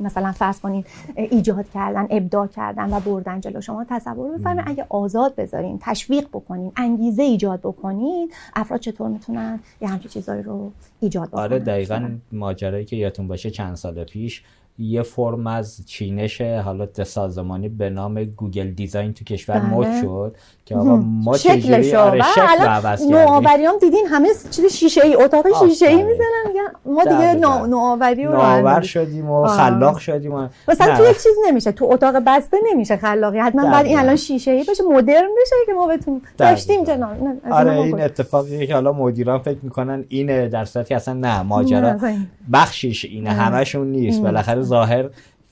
مثلا فرض کنین ایجاد کردن ابداع کردن و بردن جلو. شما تصور بفرمایید اگه آزاد بذارین تشویق بکنین انگیزه ایجاد بکنین افراد چطور می‌تونن یه همچین چیزایی رو ایجاد بکنن؟ آره دقیقا ماجرایی که یادتون باشه چند سال پیش یه فرم از چینش حالا سازمانی به نام گوگل دیزاین تو کشور بله. مد شد که آقا ما چجوری آره شکل عوض کردیم. نوآوریام دیدین همه چیز شیشه ای اتاق شیشه ای می‌زنن. میگن ما دیگه نوآوری رو نوآور شدیم و خلاق شدیم مثلا تو یک چیز نمیشه. تو اتاق بسته نمیشه خلاقی. حتما بعد این الان شیشه ای بشه مدرن بشه که ما بتونیم. داشتیم جناب. آره این اتفاقی که حالا مدیران فکر می‌کنن اینه در صورتی اصلا نه ماجرا بخشیش اینه همشون نیست. بالاخره ظاهر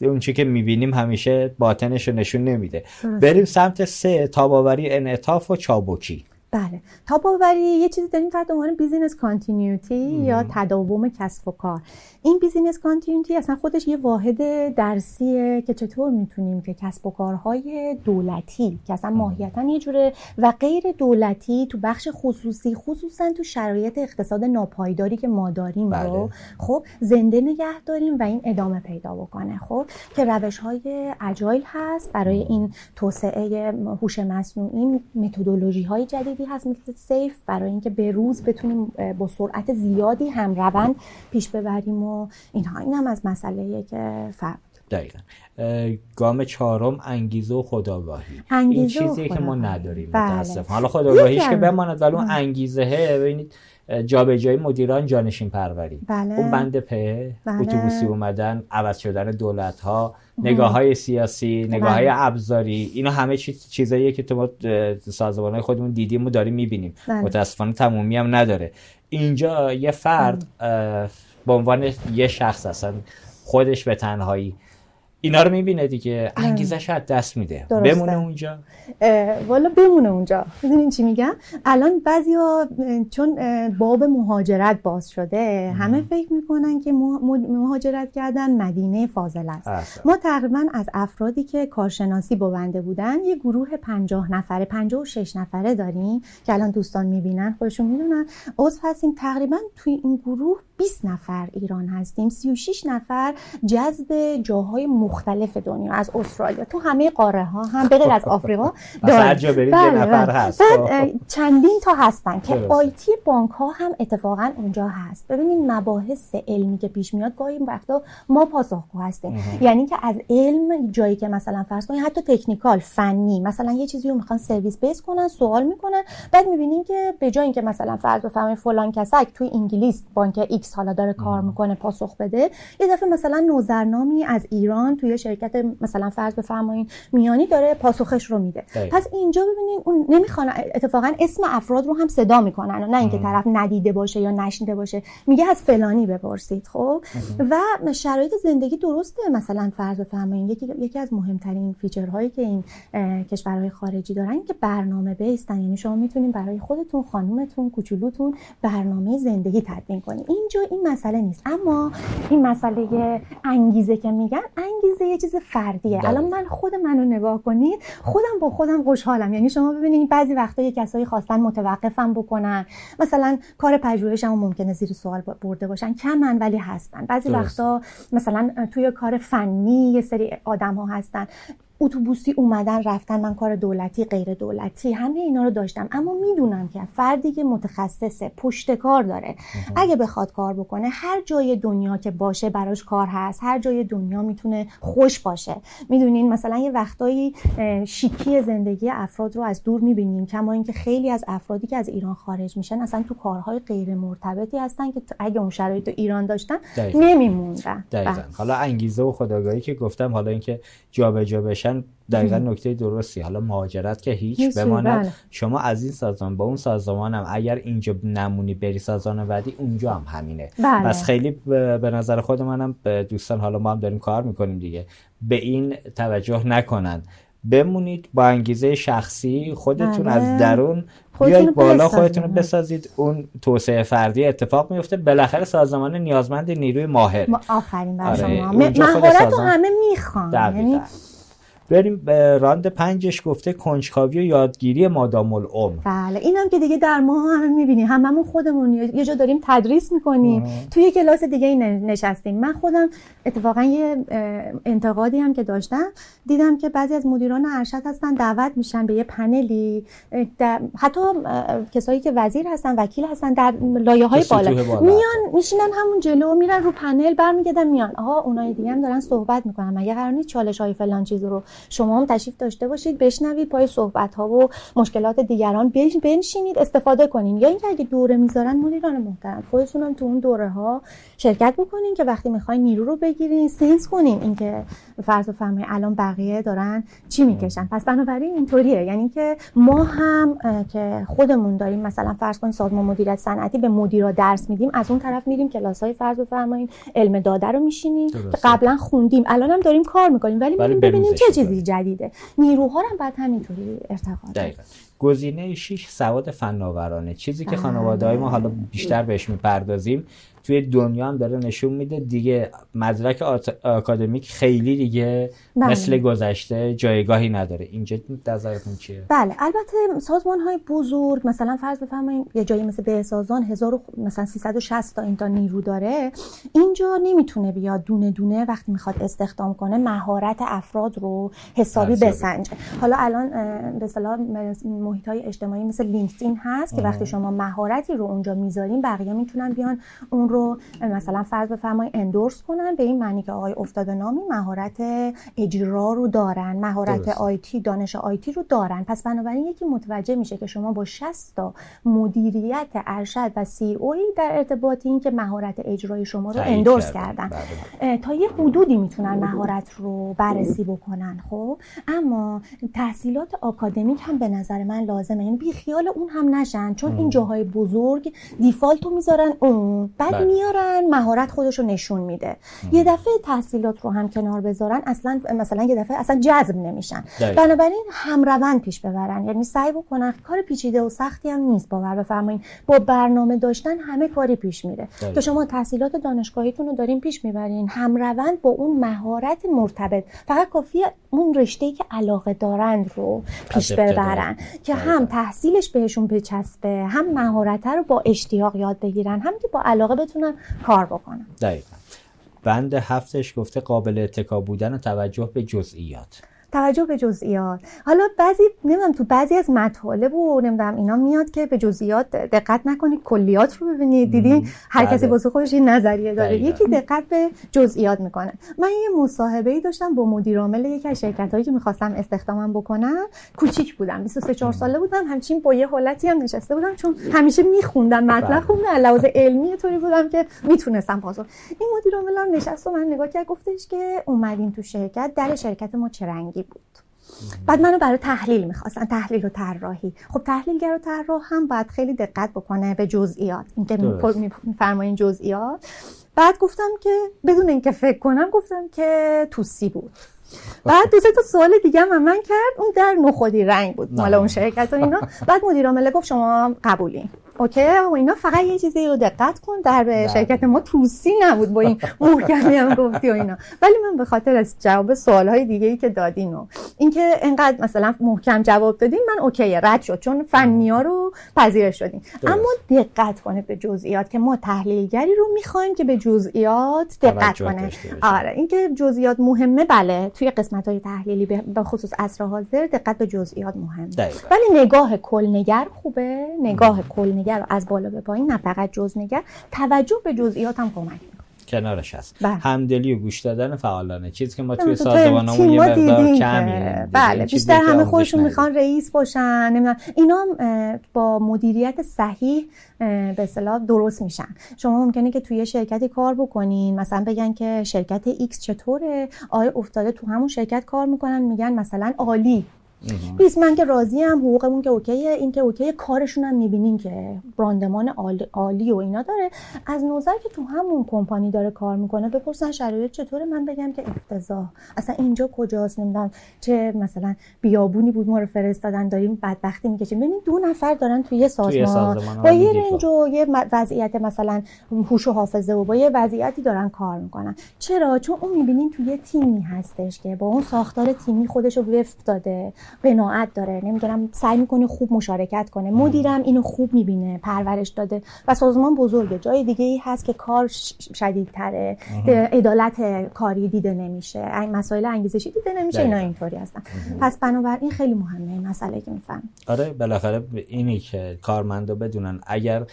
اون چی که می‌بینیم همیشه باطنش رو نشون نمیده. بریم سمت سه تاب‌آوری انعطاف و چابکی. بله. تاب‌آوری یه چیزی داریم تحت عنوان business continuity یا تداوم کسب و کار. این business continuity اصلا خودش یه واحد درسیه که چطور می‌تونیم که کسب و کارهای دولتی که اصلا ماهیتا یه جوره و غیر دولتی تو بخش خصوصی خصوصا تو شرایط اقتصاد ناپایداری که ما داریم بله. رو خب زنده نگه داریم و این ادامه پیدا بکنه خب. که روش های agile هست برای این توسعه هوش مصنوعی متدولوژی های جدیدی هست مثل SAFe برای اینکه به روز بتونیم با سرعت زیادی هم روند پیش ببریم و اینها. این هم از مسئله که فرق دقیقا. گام چهارم انگیزه و خداگاهی. این چیزیه که ما نداریم بله. حالا خداگاهیش که بماند ولی اون انگیزه ببینید جابجایی مدیران جانشین پروری بله. اون بند په بله. اتوبوسی اومدن عوض شدن دولت ها نگاه های سیاسی نگاه های بله. ابزاری اینا همه چیز چیزاییه که تو ما سازمان های خودمون دیدیم و داریم می‌بینیم بله. متاسفانه تمومی هم نداره اینجا یه فرد. به عنوان یه شخص اصلا خودش به تنهایی اینا رو می‌بینه دیگه. انگیزش از دست میده. بمونه اونجا. والا بمونه اونجا. می‌دونین چی میگم؟ الان بعضیا چون باب مهاجرت باز شده همه فکر می‌کنن که مهاجرت کردن مدینه فاضل است. ما تقریبا از افرادی که کارشناسی بنده بودن یه گروه پنجاه نفره پنجاه و شش نفره داریم که الان دوستان می‌بینن خودشون می‌دونن. عضو هستیم تقریبا توی این گروه 20 نفر ایران هستیم. 36 نفر جذب جاهای مختلف دنیا از استرالیا تو همه قاره ها هم بغیر از آفریقا. *laughs* یه بله، نفر بله. هست. چندین تا هستن که آیتی بانک ها هم اتفاقا اونجا هست. ببینید مباحث علمی که پیش میاد گاهی وقتا ما پاسخگو هستیم. یعنی که از علم جایی که مثلا فرض کنید حتی تکنیکال فنی مثلا یه چیزی رو می‌خوان سرویس بیس کنن سوال می‌کنن. بعد می‌بینیم که به جای اینکه مثلا فرض بفرمایید فلان کسک توی انگلیس بانک X حالا داره کار می‌کنه پاسخ بده. یه دفعه مثلا username ی از ایران توی شرکت مثلا فرض بفرمایید میانی داره پاسخش رو میده. پس اینجا ببینید اون نمی‌خوان اتفاقا اسم افراد رو هم صدا می‌کنن. نه اینکه طرف ندیده باشه یا نشنیده باشه. میگه از فلانی بپرسید خب؟ و شرایط زندگی درسته. مثلا فرض بفرمایید یکی یکی از مهمترین feature هایی که این کشورهای خارجی دارن که برنامه بیستن. یعنی شما می‌تونید برای خودتون خانومتون کوچولوتون برنامه زندگی تدوین کنید اینجا این مسئله نیست. اما این مسئله انگیزه که میگن انگیزه یه چیز فردیه. بله. الان من خود منو نگاه کنید خودم با خودم خوشحالم. یعنی شما ببینید بعضی وقتا یه کسایی خواستن متوقفم بکنن. مثلا کار پژوهشمو ممکنه زیر سوال برده باشن. کمن ولی هستن. بعضی وقتا مثلا توی کار فنی یه سری آدم ها هستن. اتوبوسی اومدن رفتن من کار دولتی غیر دولتی همه اینا رو داشتم. اما می‌دونم که فردی که متخصصه پشت کار داره. اگه بخواد کار بکنه هر جای دنیا که باشه براش کار هست. هر جای دنیا می‌تونه خوش باشه. می‌دونین مثلا یه وقتایی شیکی زندگی افراد رو از دور می‌بینیم. کما اینکه خیلی از افرادی که از ایران خارج میشن اصلا تو کارهای غیر مرتبطی هستن که اگه اون شرایط ایران داشتن نمیموندن. بله. حالا انگیزه و خداگاهی که گفتم حالا اینکه جابجا بشن دقیقا نکته درستی. حالا مهاجرت که هیچ بماند. بله. شما از این سازمان با اون سازمان هم اگر اینجا نمونی بری سازمان بعدی اونجا هم همینه. بله. پس خیلی به نظر خود منم دوستان حالا ما هم داریم کار می‌کنیم دیگه. به این توجه نکنن. بمونید با انگیزه شخصی خودتون بله. از درون بیاید بالا خودتون رو بسازید. اون توسعه فردی اتفاق میفته بالاخره سازمان نیازمند نیروی ماهر. آفرین بر آره. شما. مهارت همه می‌خوان. بریم به راند پنجش گفته کنجکاوی و یادگیری مادام العمر. بله اینم که دیگه در ما هم می‌بینیم. هممون خودمون یه جا داریم تدریس می‌کنیم. توی کلاس دیگه نشستیم. من خودم اتفاقا یه انتقادی هم که داشتم دیدم که بعضی از مدیران ارشد هستن دعوت میشن به یه پنلی. حتی کسایی که وزیر هستن وکیل هستن در لایه های بالا. میان میشینن همون جلو میرن رو پنل برمیگردن میان. آها اونای دیگه هم دارن صحبت می‌کنن. مگه قرار نیست چالش های فلان چیز رو شما هم تشریف داشته باشید بشنوید پای صحبت ها و مشکلات دیگران بنشینید استفاده کنین. یا اینکه اگه دوره می‌ذارن مدیران محترم خودتون هم تو اون دوره ها شرکت بکنین که وقتی می‌خواین نیرو رو بگیرین سنس کنین اینکه فرض و فهمه الان بقیه دارن چی می‌کشن. پس بنابراین اینطوریه. یعنی که ما هم که خودمون داریم مثلا فرض کنین سازمان مدیریت صنعتی به مدیرا درس میدیم از اون طرف میریم کلاس های فرض و فرمایین علم داده رو میشینیم. قبلا خوندیم. الان هم داریم کار می‌کنیم ولی میریم ببینیم چه چیزی جدیده. نیروها هم بعد همینطوری ارتقا گزینه 6 سواد فناورانه. چیزی که خانواده های ما حالا بیشتر بهش می‌پردازیم توی دنیا هم داره نشون میده. دیگه مدرک آکادمیک خیلی دیگه بله. مثل گذشته جایگاهی نداره. اینجا نظرتون چیه؟ بله البته سازمان های بزرگ مثلا فرض بفرمایید یه جایی مثل بهسازان 1000 مثلا 360 تا این تا نیرو داره. اینجا نمی‌تونه بیاد دونه دونه وقتی می‌خواد استخدام کنه مهارت افراد رو حسابی بسنجه. حالا الان به اصطلاح محیط های اجتماعی مثل لینکدین هست که وقتی شما مهارتی رو اونجا می‌ذارین بقیه می‌تونن بیان اون رو مثلا فرض بفرمایید اندورس کنن به این معنی که آقای افتاده نامی مهارت اجرا رو دارن مهارت آیتی دانش آیتی رو دارن. پس بنابراین یکی متوجه میشه که شما با 60 تا مدیریت ارشد و سی اوی در ارتباط این که مهارت اجرایی شما رو اندورس کردن. بله. تا یه حدودی می‌تونن مهارت رو بررسی بکنن خب. اما تحصیلات آکادمیک هم به نظر من لازمه. یعنی بی خیال اون هم نشن چون این جاهای بزرگ دیفالتو می‌ذارن اون. بعد بله. میارن مهارت خودش رو نشون میده. یه دفعه تحصیلات رو هم کنار بذارن اصلا مثلا یه دفعه اصلا جذب نمیشن. بنابراین هم روند پیش ببرن. یعنی سعی بکنن کار پیچیده و سختی هم نیست باور بفرمایید با برنامه داشتن همه کاری پیش میره. تو شما تحصیلات دانشگاهیتون رو دارین پیش می‌برین. هم روند با اون مهارت مرتبط. فقط کافیه اون رشته که علاقه دارند رو پیش ببرن. که هم تحصیلش بهشون بچسبه هم مهارت رو با اشتیاق یاد بگیرن هم که با علاقه بتونن کار بکنن دقیقا. بند هفتش گفته قابل اتکا بودن و توجه به جزئیات. توجه به جزئیات. حالا بعضی نمی‌دونم تو بعضی از مطالب و نمی‌دونم اینا میاد که به جزئیات دقت نکنید کلیات رو ببینید دیدین هر کسی واسه بله. خودش یه نظریه داره. یکی دقت به جزئیات می‌کنه. من یه مصاحبه ای داشتم با مدیر عامل یکی از شرکت هایی که می‌خواستم استخدامم بکنم. کوچیک بودم 23 4 ساله بودم. همچین با یه حالتی هم نشسته بودم چون همیشه میخوندم مطلب بله. خوندم. لحاظ علمی طوری بودم که می‌تونستم پاسخ. این مدیر عامل هم نشست و من نگاه کرد گفتش که اومدین تو شرکت در شرکت ما چه رنگی بود. بعد منو برای تحلیل می‌خواستن تحلیل و طراحی. خب تحلیلگر و طراح هم باید خیلی دقت بکنه به جزئیات. اینکه میفرمایین جزئیات. بعد گفتم که بدون اینکه فکر کنم گفتم که توسی بود. بعد دو تا سوال دیگه هم من کرد. اون در نخودی رنگ بود. مال اون شرکت و اینا. بعد مدیر عامل گفت شما قبولین. اوکی؟ و اینا فقط یه چیزی رو دقت کن در بله. شرکت ما توسی نبود با این *laughs* محکمی هم گفتی و اینا. ولی من به خاطر از جواب سوال های دیگه ای که دادین و اینکه انقدر مثلا محکم جواب دادین من اوکی رد شد. چون فنی ها رو پذیرش شدیم اما دقت کنه به جزئیات که ما تحلیلگری رو می‌خوایم که به جزئیات دقت کنه. آره اینکه جزئیات مهمه بله. توی قسمت های تحلیلی به خصوص عصر حاضر دقت به جزئیات مهمه ولی نگاه کلنگر خوبه. نگاه کلنگر نگر از بالا به پایین نه فقط جز نگر توجه به جزئیات هم کمک کنارش هست. بله. همدلی و گوش دادن فعالانه. چیزی که ما توی سازمانمون یه مقدار کمی بله بیشتر همه خودشون می‌خوان رئیس باشن نمی‌دونم. اینا با مدیریت صحیح به اصطلاح درست میشن. شما ممکنه که توی شرکتی کار بکنین مثلا بگن که شرکت X چطوره؟ آیا افتاده تو همون شرکت کار می‌کنن؟ میگن مثلا عالی. بیس من که راضی هم حقوقمون که اوکیه. این که اوکیه کارشون هم می‌بینین که براندمان عالی و اینا داره. از نظر که تو همون کمپانی داره کار می‌کنه بپرسن شرایط چطوره؟ من بگم که افتضاح. اصلا اینجا کجاست؟ نمی‌دونم چه مثلا بیابونی بود ما رو فرستادن. داریم بدبختی می‌کشیم. ببین دو نفر دارن توی یه سازمان. با یه رنج و یه وضعیت مثلا هوش و حافظه و با یه وضعیتی دارن کار می‌کنن. چرا؟ چون اون می‌بینین توی یه تیمی هستش که با اون ساختار تیمی خودش رو وفق داده. قناعت داره. نمی‌دونم سعی می‌کنه خوب مشارکت کنه. مدیرم اینو خوب می‌بینه پرورش داده و سازمان بزرگه. جای دیگه ای هست که کار شدیدتره. عدالت کاری دیده نمیشه. این مسائل انگیزشی دیده نمیشه. اینا اینطوری هستن. پس بنابراین خیلی مهمه این مسئله که میفهم آره بالاخره اینی که کارمندا بدونن اگر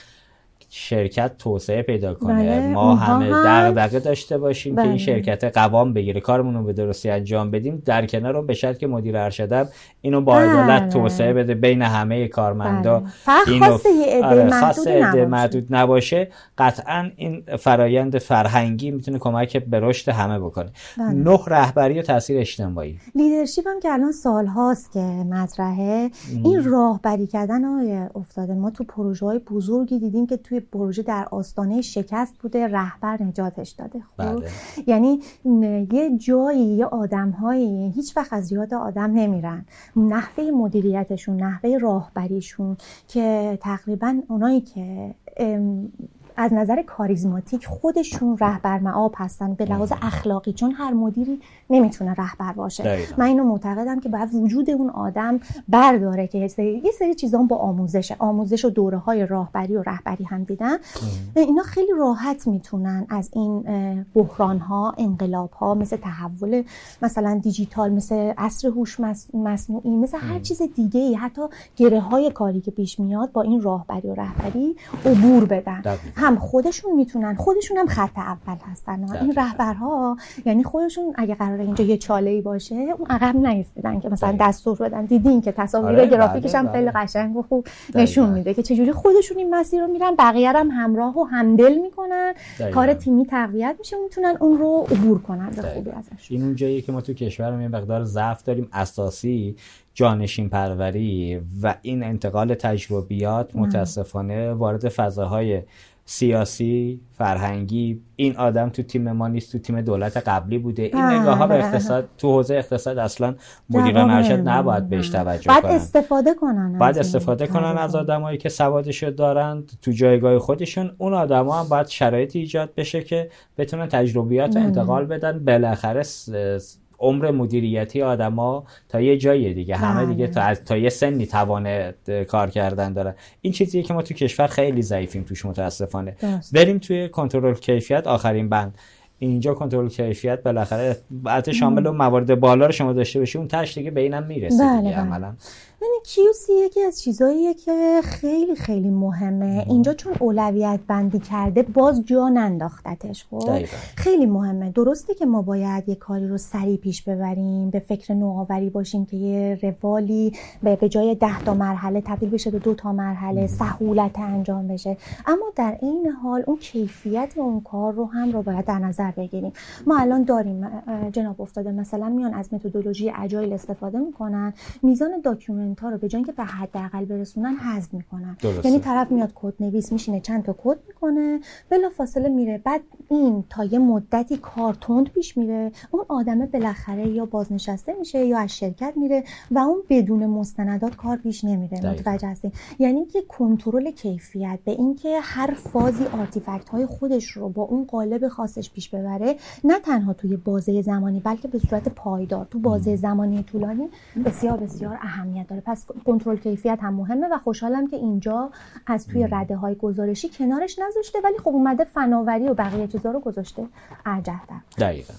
شرکت توسعه پیدا کنه بله. ما همه دغدغه داشته باشیم بله. که این بله. شرکت قوام بگیره کارمون رو به درستی انجام بدیم در کنار رو به شرط که مدیر ارشدم اینو با بله. عدالت توسعه بده بین همه کارمندا بله. اینو آره محدود نباشه قطعا این فرایند فرهنگی می‌تونه کمک به رشد همه بکنه بله. نه رهبری و تاثیر اجتماعی لیدرشپ هم که الان سال هاست که مطرحه این راهبری کردن های افتاده ما تو پروژه های بزرگی دیدیم که توی پروژه در آستانه شکست بوده رهبر نجاتش داده. خب؟ بله. یعنی یه جایی یه آدمهایی هیچ وقت از یاد آدم نمیرن. نحوه مدیریتشون نحوه راهبریشون که تقریبا اونایی که از نظر کاریزماتیک خودشون رهبر معاب هستن. به لحاظ اخلاقی چون هر مدیری نمی‌تونه رهبر باشه. من اینو معتقدم که باید وجود اون آدم برداره که یه سری, یه سری چیزان با آموزشه. آموزش و دوره های راهبری و رهبری هم دیدن اینا خیلی راحت می‌تونن از این بحران ها انقلاب ها مثل تحول مثلا دیجیتال مثل عصر هوش مصنوعی مثل هر چیز دیگه ای حتی گره های کاری که پیش میاد با این راهبری و رهبری عبور بدن. هم خودشون می‌تونن خودشون هم خط اول هستن این رهبرها یعنی خودشون اگه قراره اینجا یه چاله ای باشه اون عقب نیستیدن که مثلا دستور بدن دیدین که تصاویر آره گرافیکش هم بله، خیلی بله. قشنگ و خوب نشون میده که چجوری خودشون این مسیر رو میرن بقیه هم همراه و همدل می‌کنن کار تیمی تقویت میشه می‌تونن اون رو عبور کنن به خوبی ازش. این اون جایی که ما تو کشورمون یه مقدار ضعف داریم اساسی جانشین پروری و این انتقال تجربیات متاسفانه وارد فضاهای سیاسی فرهنگی این آدم تو تیم ما نیست تو تیم دولت قبلی بوده. این نگاه ها به اقتصاد تو حوزه اقتصاد اصلا مدیران ارشد نباید بهش توجه کنن. استفاده کنن بعد استفاده کنن از آدمایی که سوادشو دارند تو جایگاه خودشون. اون آدما هم باید شرایطی ایجاد بشه که بتونن تجربیات انتقال بدن. بالاخره عمر مدیریتی آدما تا یه جایی دیگه همه دیگه تا از تا یه سنی توان کار کردن داره این چیزیه که ما تو کشور خیلی ضعیفیم توش متاسفانه. بریم توی کنترل کیفیت آخرین بند. اینجا کنترل کیفیت بالاخره البته شامل و موارد بالا رو شما داشته باشی اون تاش دیگه به اینم می‌رسه بله دیگه بله. عملا. یعنی کیوسی یکی از چیزاییه که خیلی خیلی مهمه. اینجا چون اولویت بندی کرده باز جا ننداختتش خب؟ خیلی مهمه. درسته که ما باید یه کاری رو سریع پیش ببریم به فکر نوآوری باشیم که یه روالی به جای ده تا مرحله تبدیل بشه به دو تا مرحله سهولت انجام بشه. اما در این حال اون کیفیت اون کار رو هم رو باید در نظر بگیریم. ما الان داریم جناب افتاده مثلا میان از متدولوژی agile استفاده می‌کنن. میزان document ها رو به جای که به حداقل برسونن حذف می‌کنن. یعنی طرف میاد کد نویس میشینه چند تا کد می‌کنه. بلا فاصله میره. بعد این تا یه مدتی کارتون پیش میره. اون آدمه بالاخره یا بازنشسته میشه یا از شرکت میره و اون بدون مستندات کار پیش نمیره. متوجه هستین؟ یعنی که کنترل کیفیت به اینکه هر فازی آرتیفکت های خودش رو با اون قالب خاصش پیش ببره نه تنها توی بازه زمانی بلکه به صورت پایدار تو بازه زمانی طولانی بسیار بسیار اهمیت داره. پس کنترل کیفیت هم مهمه و خوشحالم که اینجا از توی رده های گزارشی کنارش نذاشته ولی خب اومده فناوری و بقیه چیزا رو گذاشته. ارجحتر دقیقا.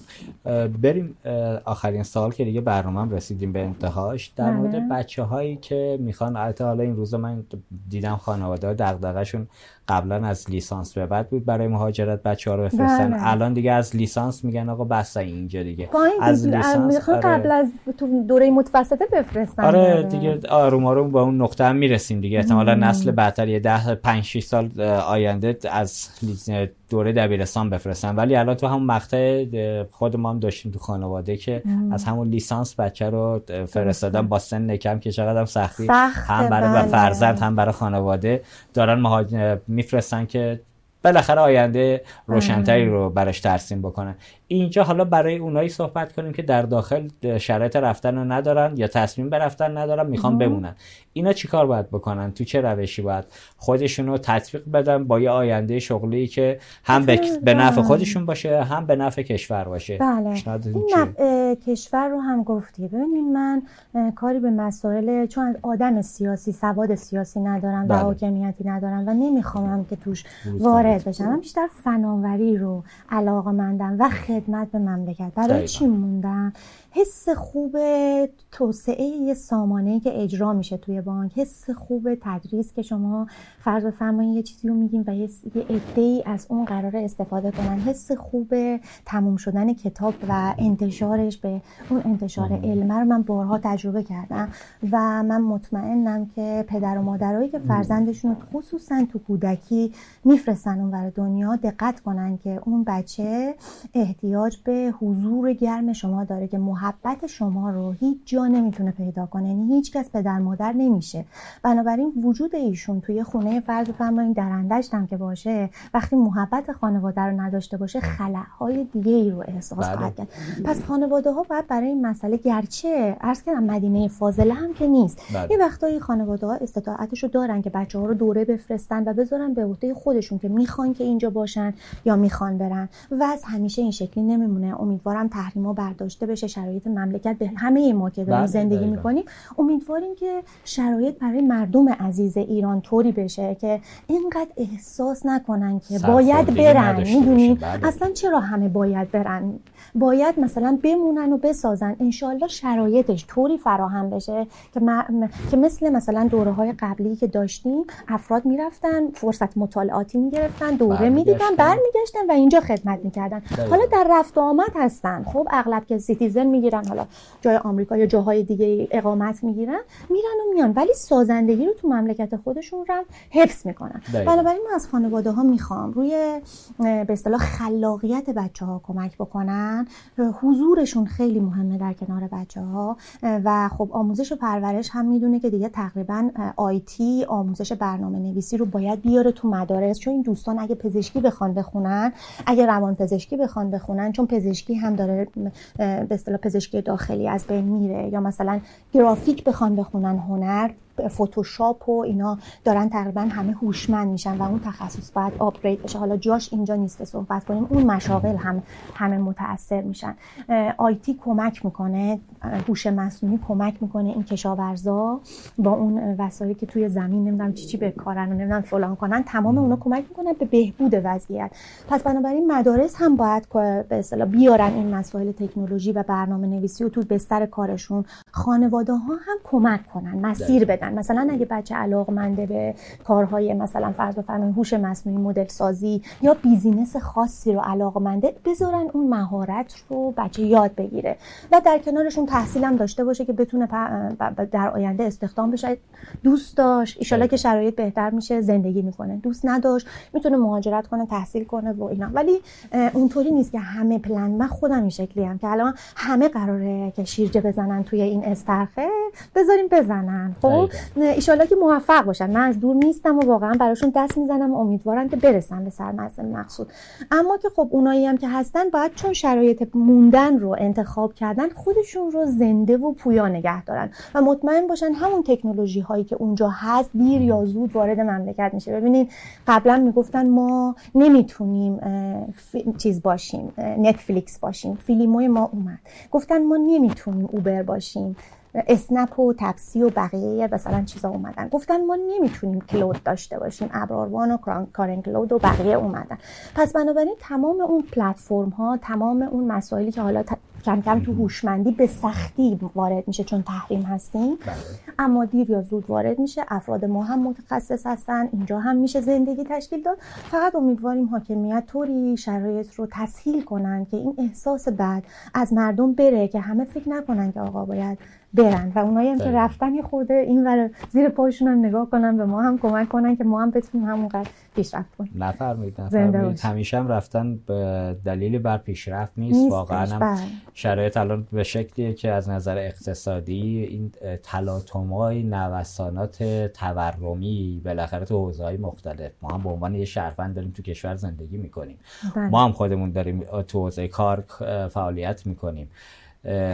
بریم آخرین سال که دیگه برنامه رسیدیم به انتهاش. در مورد بله. بچه هایی که می‌خوان البته حالا این روزا من دیدم خانواده دغدغه‌شون قبلا از لیسانس به بعد بود برای مهاجرت بچه ها رو بفرستن. بله. الان دیگه از لیسانس میگن آقا بسته اینجا دیگه. از لیسانس آره. قبل از تو دوره متوسطه بفرستن آره دیگه آروم آروم با اون نقطه هم می‌رسیم دیگه. احتمالا نسل بعدتر یه ده پنج 6 سال آینده از دوره دبیرستان بفرستن ولی الان تو همون مقطع خود ما هم داشتیم تو خانواده که از همون لیسانس بچه رو فرستادن با سن کم که چقدر سختی. هم برای بله. فرزند هم برای خانواده. دارن مهاج... میفرستن که بالاخره آینده روشنتری رو براش ترسیم بکنن. اینجا حالا برای اونایی صحبت کنیم که در داخل شرایط رفتن رو ندارن یا تصمیم به رفتن ندارن می‌خوان بمونن. اینا چیکار باید بکنن؟ تو چه روشی باید خودشون رو تطبیق بدن با یه آینده شغلی که هم به, نفع خودشون باشه هم به نفع کشور باشه؟ بله. این نفع کشور رو هم گفتی. ببینید من کاری به مسائل چون آدم سیاسی سواد سیاسی ندارم و بله. حاکمیتی ندارم و نمی‌خوام که توش وارد بشم. من بیشتر فناوری رو علاقه مندم و خدمت به مملکت. برای چی موندم؟ حس خوب توسعه یه سامانه که اجرا میشه توی بانک حس خوب تدریس که شما فرض بفرمایید یه چیزی رو میگیم و یه عده ای از اون قرار استفاده کنن. حس خوب تموم شدن کتاب و انتشارش به اون انتشار علمه رو من بارها تجربه کردم و من مطمئنم که پدر و مادرایی که فرزندشون رو خصوصا تو کودکی میفرستن اون دنیا دقت کنن که اون بچه احتیاج به حضور گرم شما داره که محبت شما رو هیچ جا نمی‌تونه پیدا کنه. یعنی هیچ کس پدر مادر نمیشه. بنابراین وجود ایشون توی خونه فرض بفرمایید درندشت هم که باشه وقتی محبت خانواده رو نداشته باشه خلاهای دیگه ای رو احساس بله. خواهد کرد. پس خانواده ها باید برای این مسئله گرچه عرض کردم مدینه فاضله هم که نیست بله. یه وقتایی خانواده ها استطاعتش رو دارن که بچه ها رو دوره بفرستن و بذارن به عهده خودشون که می‌خوان که اینجا باشن یا می‌خوان برن. و از همیشه این شکلی نمیمونه. امیدوارم تحریما برداشته بشه شرایط مملکت به همه ما که داریم بله، زندگی می‌کنیم. امیدواریم که شرایط برای مردم عزیز ایران طوری بشه که اینقدر احساس نکنن که باید برن می‌دونید بله. اصلا چرا همه باید برن؟ باید مثلا بمونن و بسازن. انشالله شرایطش طوری فراهم بشه که, که مثل مثلا دوره های قبلی که داشتیم افراد می‌رفتن فرصت مطالعاتی می‌گرفتن دوره می‌دیدن برمیگشتن. و اینجا خدمت می‌کردن. حالا در رفت آمد هستن. خب اغلب که citizen می‌گیرن. حالا جای آمریکا یا جاهای دیگه اقامت می‌گیرن میرن و میان. ولی سازندگی رو تو مملکت خودشون رو حفظ می‌کنن. بنابراین من از خانواده ها می‌خوام روی به اصطلاح خلاقیت بچه ها کمک بکنن. حضورشون خیلی مهمه در کنار بچه ها و خب آموزش و پرورش هم می‌دونه که دیگه تقریبا آیتی آموزش برنامه نویسی رو باید بیاره تو مدارس. چون این دوستان اگه پزشکی بخوان بخونن اگه روان پزشکی بخوان بخونن چون پزشکی هم داره به اصطلاح پزشکی داخلی از بین میره یا مثلا گرافیک بخوان بخونن هنر فتوشاپ و اینا دارن تقریبا همه هوشمند میشن و اون تخصص باید آپگرید بشه. حالا جاش اینجا نیست که صحبت کنیم اون مشاغل هم همه متاثر میشن. آیتی کمک می‌کنه هوش مصنوعی کمک می‌کنه این کشاورزا با اون وسایلی که توی زمین نمی‌دونم چی چی بکارن و نمی‌دونم فلان کنن تمام اونا کمک می‌کنن به بهبود وضعیت. پس بنابراین مدارس هم باید به اصطلاح بیارن این مسائل تکنولوژی و برنامه نویسی و تو بستر کارشون. خانواده ها هم کمک کنن مسیر بدن. مثلا اگه بچه علاقمنده به کارهای مثلا فرض بفرمایید هوش مصنوعی مدل سازی یا بیزینس خاصی رو علاقمنده بذارن اون مهارت رو بچه یاد بگیره. و در کنارشون تحصیلم داشته باشه که بتونه در آینده استخدام بشه. دوست داشت. ایشالا که شرایط بهتر میشه زندگی می‌کنه. دوست نداشت می‌تونه مهاجرت کنه تحصیل کنه و اینا. ولی اونطوری نیست که همه پلن. من خودم این شکلی هم که الان همه قراره که شیرجه بزنن توی این استرخه. بذاریم بزنن. خب؟ ایشالا که موفق باشن. من از دور نیستم و واقعا براشون دست می‌زنم امیدوارم که برسن به سرمزه مقصود. اما که خب اونایی هم که هستن باید چون شرایط موندن رو انتخاب کردن خودشون رو زنده و پویا نگه دارن و مطمئن باشن همون تکنولوژی هایی که اونجا هست دیر یا زود وارد مملکت میشه. ببینید قبلا می‌گفتن ما نمی‌تونیم چیز باشیم نتفلیکس باشیم. فیلمای ما اومد. گفتن ما نمی‌تونیم اوبر باشیم. اسنپ و تپسی و بقیه مثلا چیزا اومدن. گفتن ما نمی‌تونیم کلود داشته باشیم. ابراروان و کارن کلود و بقیه اومدن. پس بنابراین تمام اون پلتفرم ها تمام اون مسائلی که حالا کم کم تو هوشمندی به سختی وارد میشه چون تحریم هستیم. بله. اما دیر یا زود وارد میشه. افراد ما هم متخصص هستن. اینجا هم میشه زندگی تشکیل داد. فقط امیدواریم حاکمیت طوری شرایط رو تسهیل کنن که این احساس بعد از مردم بره که همه فکر نکنن که آقا باید برن. و اونایی هم که بله. رفتن یه خورده این ور زیر پایشون هم نگاه کنن به ما هم کمک کنن که ما هم بتونیم همونقدر پیشرفت کنیم. نفرمایید باشید. همیشه هم رفتن به دلیلی بر پیشرفت نیست, واقعا هم بله. شرایط الان به شکلیه که از نظر اقتصادی این تلاطم‌های نوسانات تورمی بالاخره تو حوزه‌های مختلف. ما هم به عنوان یه شهروند داریم تو کشور زندگی می‌کنیم. بله. ما هم خودمون داریم تو حوزه کار فعالیت می‌کنیم.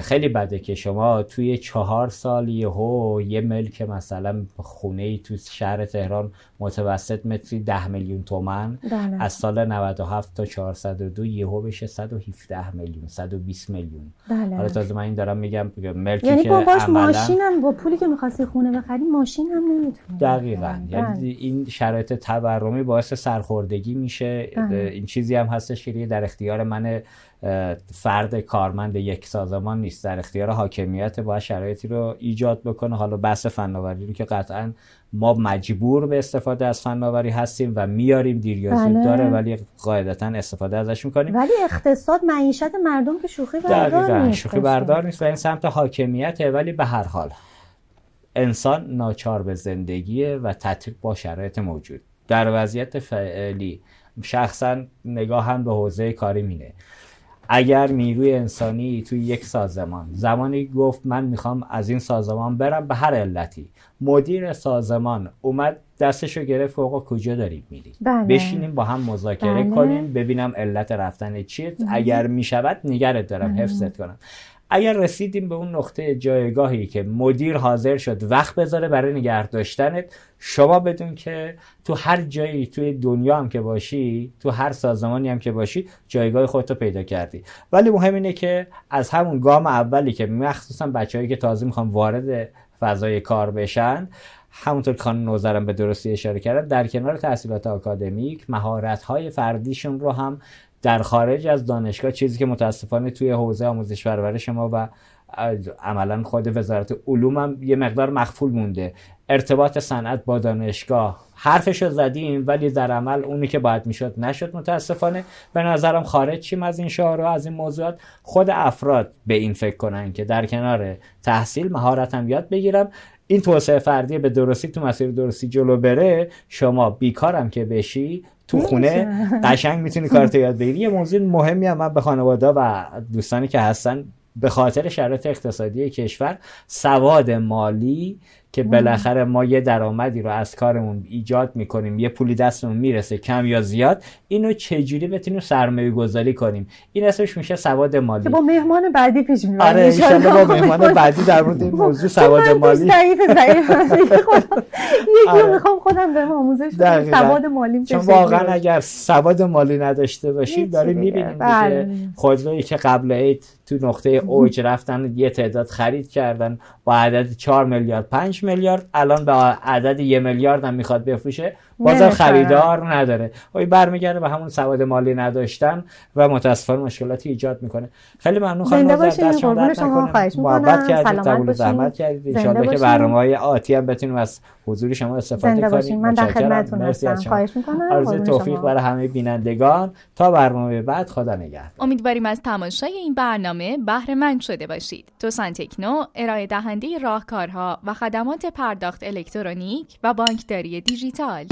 خیلی بده که شما توی چهار سال یهو یه ملک مثلا خونه ای تو شهر تهران متوسط متری ده میلیون تومن بله. از سال 97 تا 402 یهو بشه 117 میلیون 120 میلیون بله. حالا تازه من این دارم میگم ملکی یعنی که با باش عملا ماشین هم با پولی که می‌خواستی خونه بخری ماشین هم نمی‌تونی دقیقا بله. یعنی این شرایط تورمی باعث سرخوردگی میشه بله. این چیزی هم هستش که در اختیار من فرد کارمند یک سازمان نیست در اختیار حاکمیت باید شرایطی رو ایجاد بکنه حالا بحث فناوری رو که قطعا ما مجبور به استفاده از فناوری هستیم و میاریم دیر بله. داره ولی قاعدتا استفاده ازش می‌کنیم. ولی اقتصاد معیشت مردم که شوخی بردار دقیقا نیست. شوخی بردار نیست و این سمت حاکمیته ولی به هر حال انسان ناچار به زندگیه و تطبیق با شرایط موجود. در وضعیت فعلی شخصا نگاه هم به حوزه کاری مینه. اگر نیروی انسانی توی یک سازمان. زمانی گفت من می‌خوام از این سازمان برم به هر علتی. مدیر سازمان اومد دستشو گرفت فوق کجا دارید میرید؟ بله. بشینیم با هم مذاکره بله. کنیم ببینم علت رفتن چیه. اگر می‌شود نگرت دارم حفظت کنم. اگر رسیدیم به اون نقطه جایگاهی که مدیر حاضر شد وقت بذاره برای نگه داشتنت شما بدون که تو هر جایی توی دنیا هم که باشی تو هر سازمانی هم که باشی جایگاه خودتو پیدا کردی. ولی مهم اینه که از همون گام اولی که مخصوصا بچههایی که تازه می‌خوان وارد فضای کار بشن همونطور که خانم نوزرم به درستی اشاره کردن در کنار تحصیلات آکادمیک مهارت های فردیشون رو هم در خارج از دانشگاه چیزی که متاسفانه توی حوزه آموزش پرورش ما و عملا خود وزارت علوم هم یه مقدار مخفول مونده. ارتباط صنعت با دانشگاه. حرفش رو زدیم ولی در عمل اونی که باید می‌شد نشد متاسفانه. به نظرم خارج چیم از این شعار و از این موضوعات. خود افراد به این فکر کنن که در کنار تحصیل مهارت هم یاد بگیرم. این توسعه فردی به درستی تو مسیر درستی جلو بره شما بیکارم که بشی تو خونه *laughs* قشنگ می‌تونی کارتو یاد بگیری. یه موضوع مهمی هم من به خانواده و دوستانی که هستن به خاطر شرایط اقتصادی کشور سواد مالی که بالاخره ما یه درآمدی رو از کارمون ایجاد می‌کنیم یه پولی دستمون می‌رسه کم یا زیاد اینو چجوری بتونیم سرمایه گذاری کنیم این اسمش میشه سواد مالی که با مهمان بعدی پیش می‌بریم آره با مهمان بعدی در مورد این موضوع سواد مالی ضعیف ضعیف *laughs* یکی آره. می‌خوام خودم به اموزش بدم. سواد مالیم چون واقعا. اگر سواد مالی نداشته باشیم داریم. می‌بینیم بله. دیگه خودرویی که قبل عید تو نقطه اوج رفتن یه تعداد خرید کردن با عدد 4 میلیارد 5 میلیارد الان به عدد یه میلیارد هم می‌خواد بفروشه. بازم. خریدار نداره وای برمیگرده به همون سواد مالی نداشتن و متاسفانه مشکلاتی ایجاد می‌کنه خیلی ممنون خانم باشین. دست شما شما. خواهش. محبت کردید قبول. زحمت کردید انشالله که. برنامه های آتی هم بتونیم از حضور شما استفاده زنده کنیم من در. خدمتتون از هستم. خواهش می‌کنم آرزوی قربون توفیق. برای همه بینندگان تا برنامه بعد خدا نگهدار امیدواریم از تماشای این برنامه بهره مند شده باشید. توسان تکنو ارائه دهنده راهکارها و خدمات پرداخت الکترونیک و بانکداری دیجیتال